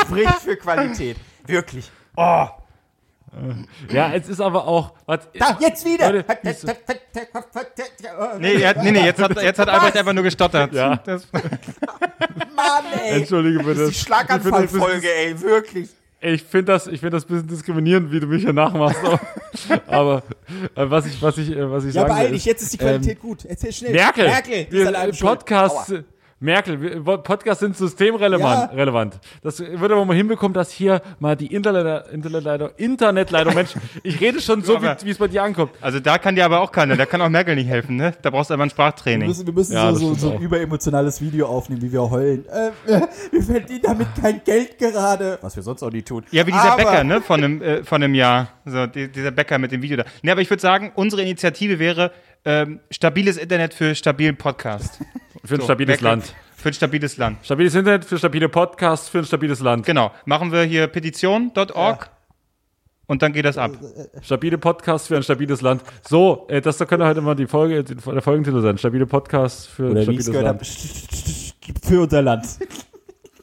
spricht für Qualität. Wirklich. Oh, Ja, es ist aber auch. Was, da, jetzt wieder. Leute, Nee, hat, nee, nee, jetzt hat, jetzt hat Albrecht einfach nur gestottert. Ja. Das, Mann, ey. Entschuldige bitte. Das ist die Schlaganfallfolge, ey, wirklich. Ich finde das, ich finde das ein bisschen diskriminierend, wie du mich hier nachmachst. aber äh, was ich, was ich, äh, was ich Ja, sagen beeil will, dich, jetzt ist die Qualität gut. Erzähl schnell. Merkel, Merkel, schuld. Podcasts, Aua. Merkel, wir- Podcasts sind systemrelevant. Ja. Relevant. Das wird aber mal hinbekommen, dass hier mal die Internet, Internetleitung, Internetleitung, Mensch, ich rede schon so, wie aber- wie es bei dir ankommt. Also da kann dir aber auch keiner, da kann auch Merkel nicht helfen, ne? Da brauchst du aber ein Wir Sprachtraining. müssen, wir müssen Ja, so, so, so ein überemotionales Video aufnehmen, wie wir heulen. Äh, wir verdienen damit kein Geld gerade. Was wir sonst auch nie tun. Ja, wie dieser Aber- Bäcker, ne, von einem, äh, von einem Jahr. So, die, dieser Bäcker mit dem Video da. Ne, aber ich würde sagen, unsere Initiative wäre ähm, stabiles Internet für stabilen Podcast. Für ein So, stabiles Land. Für ein stabiles Land. Stabiles Internet für stabile Podcasts für ein stabiles Land. Genau. Machen wir hier petition.org und dann geht das ab. Stabile Podcasts für ein stabiles Land. So, äh, das da könnte halt immer die Folge, die, der Folgentitel sein. Stabile Podcasts für Oder ein stabiles Land. für unser Land.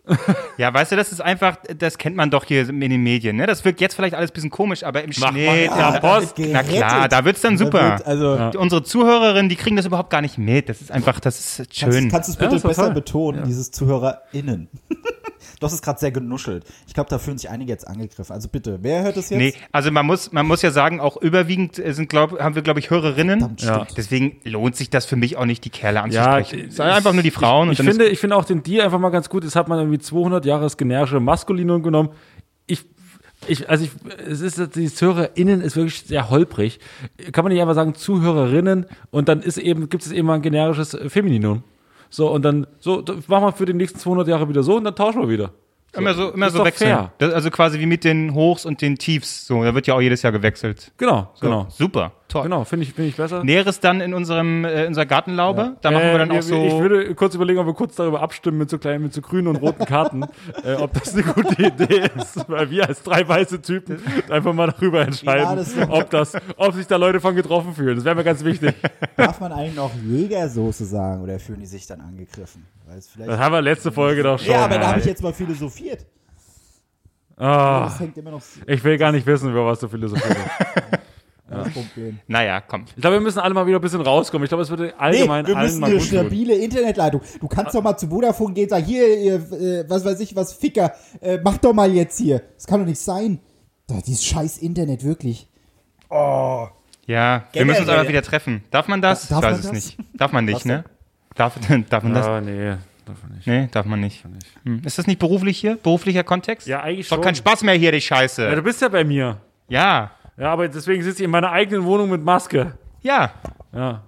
Ja, weißt du, das ist einfach, das kennt man doch hier in den Medien, ne? Das wirkt jetzt vielleicht alles ein bisschen komisch, aber im Mach Schnitt. ja, ja, Post. na klar, da wird's dann super. wird- Also, Ja. Unsere Zuhörerinnen, die kriegen das überhaupt gar nicht mit. Das ist einfach, das ist schön. Kannst, kannst du es bitte besser toll. betonen, Ja. dieses ZuhörerInnen? Du hast es gerade sehr genuschelt. Ich glaube, da fühlen sich einige jetzt angegriffen. Also bitte, wer hört es jetzt? Nee, also man muss, man muss ja sagen, auch überwiegend äh, sind, glaub, haben wir, glaube ich, Hörerinnen. Ja. Deswegen lohnt sich das für mich auch nicht, die Kerle Ja, anzusprechen. es sind einfach nur die Frauen. Ich, und ich finde, ich finde auch den Deal einfach mal ganz gut. Es hat man irgendwie 200 Jahre das generische Maskulinum genommen. Ich, ich, also ich, es ist, dieses ZuhörerInnen ist wirklich sehr holprig. Kann man nicht einfach sagen Zuhörerinnen und dann ist eben, gibt es eben mal ein generisches Femininum. So, und dann, so, machen wir für die nächsten 200 Jahre wieder so und dann tauschen wir wieder. ist immer so, immer ist so wechseln. Das, also quasi wie mit den Hochs und den Tiefs. So, da wird ja auch jedes Jahr gewechselt. Genau, So, genau. Super, toll. Genau, finde ich, finde ich besser. Näheres dann in unserem, äh, in unserer Gartenlaube. Da machen wir dann Äh, auch so. Ich würde kurz überlegen, ob wir kurz darüber abstimmen mit so kleinen, mit so grünen und roten Karten, äh, ob das eine gute Idee ist. Weil wir als drei weiße Typen einfach mal darüber entscheiden, das ist- ob, das, ob sich da Leute von getroffen fühlen. Das wäre mir ganz wichtig. Darf man eigentlich noch Jägersoße sagen oder fühlen die sich dann angegriffen? Das haben wir letzte Folge doch schon. ja, aber da habe ich jetzt mal philosophiert. Das hängt immer noch ich will gar nicht wissen, über was du philosophierst. das Problem. naja, komm. Ich glaube, wir müssen alle mal wieder ein bisschen rauskommen. Ich glaube, es würde Nee, allgemein wir allen müssen eine stabile Internetleitung. Du kannst doch mal zu Vodafone gehen und sagen, hier, ihr, äh, was weiß ich, was Ficker, äh, mach doch mal jetzt hier. Das kann doch nicht sein. Da, dieses scheiß Internet, wirklich. Ja, wir Generell. müssen uns aber wieder treffen. Darf man das? Darf ich weiß man es das? nicht. Darf man nicht, ne? Darf, darf man das? Ah, nee, davon nicht. Nee, darf man nicht. nicht. Hm. Ist das nicht beruflich hier? Beruflicher Kontext? Ja, eigentlich doch schon. kein Spaß mehr hier, die Ja, Scheiße. du bist ja bei mir. Ja, Ja, aber deswegen sitze ich in meiner eigenen Wohnung mit Maske. ja, Ja,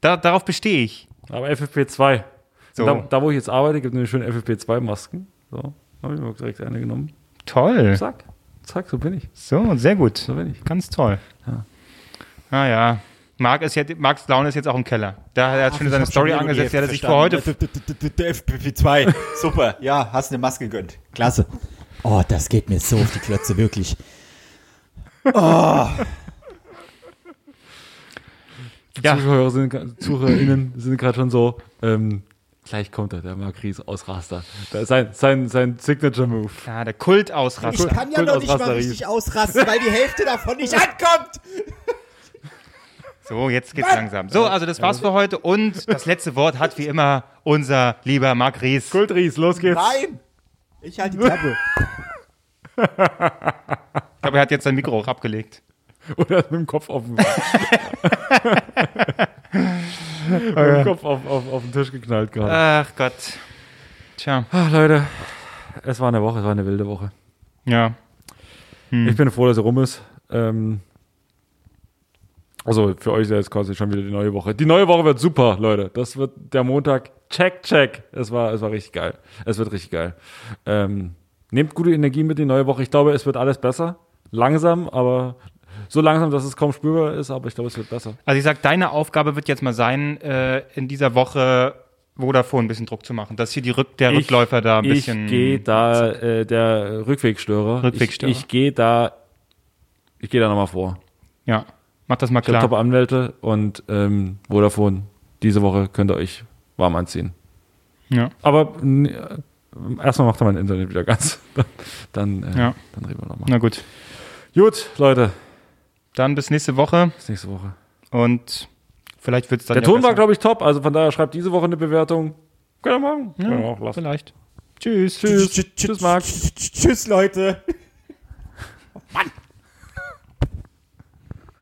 da, darauf bestehe ich. aber FFP2. So. Da, da, wo ich jetzt arbeite, gibt es nämlich schön FFP2-Masken. So, habe ich mir direkt eine genommen. Toll. Zack, zack, so bin ich. So, sehr gut. So bin ich. Ganz toll. Ja. Ah ja. Marc ist jetzt, Marks Laune ist jetzt auch im Keller. Da hat er schon seine Story angesetzt, die hat sich für heute. Der FPP2. Super. Ja, hast eine Maske gönnt. Klasse. Oh, das geht mir so auf die Klötze, wirklich. Die Ja. Zuhörer sind, ZuhörerInnen sind gerade schon so, ähm, gleich kommt er, der Marc Ries Ausraster. Sein, sein, sein Signature-Move. Ja, der Kultausraster. Ich kann ja Kult noch nicht mal richtig ausrasten, weil die Hälfte davon nicht ankommt. So, jetzt geht's langsam. So, also das war's für heute und das letzte Wort hat wie immer unser lieber Marc Ries. Kult Ries, los geht's. Nein. Ich halte die Klappe. Ich glaube, er hat jetzt sein Mikro auch abgelegt. Oder mit dem Kopf auf den, mit dem Kopf auf, auf, auf den Tisch geknallt gerade. Ach Gott. Tja, Ach, Leute, es war eine Woche, es war eine wilde Woche. ja. Ich bin froh, dass sie rum ist. Ähm, also für euch ist jetzt quasi schon wieder die neue Woche. Die neue Woche wird super, Leute. Das wird der Montag. Check, check. Es war, es war richtig geil. Es wird richtig geil. Ähm, nehmt gute Energie mit in die neue Woche. Ich glaube, es wird alles besser. Langsam, aber so langsam, dass es kaum spürbar ist, aber ich glaube, es wird besser. Also ich sag, deine Aufgabe wird jetzt mal sein, äh, in dieser Woche Vodafone ein bisschen Druck zu machen, dass hier die Rück der Rückläufer da ein bisschen. Ich gehe da, äh, der Rückwegstörer. Rückwegstörer. Ich, ich gehe da, ich gehe da nochmal vor. Ja, mach das mal Ich habe klar. Top-Anwälte und ähm, Vodafone. Diese Woche könnt ihr euch warm anziehen. Ja. Aber erstmal macht er mein Internet wieder ganz. Dann, äh, Ja. dann reden wir nochmal. Na gut. Gut, Leute, Dann bis nächste Woche bis nächste Woche. und vielleicht wird's dann Der ja Ton war, besser. glaube ich, top. Also von daher schreibt diese Woche eine Bewertung. Könnt ihr machen. Könnt ihr auch lassen. Vielleicht. Tschüss. Tschüss. Tschüss, Marc. Tschüss, Leute.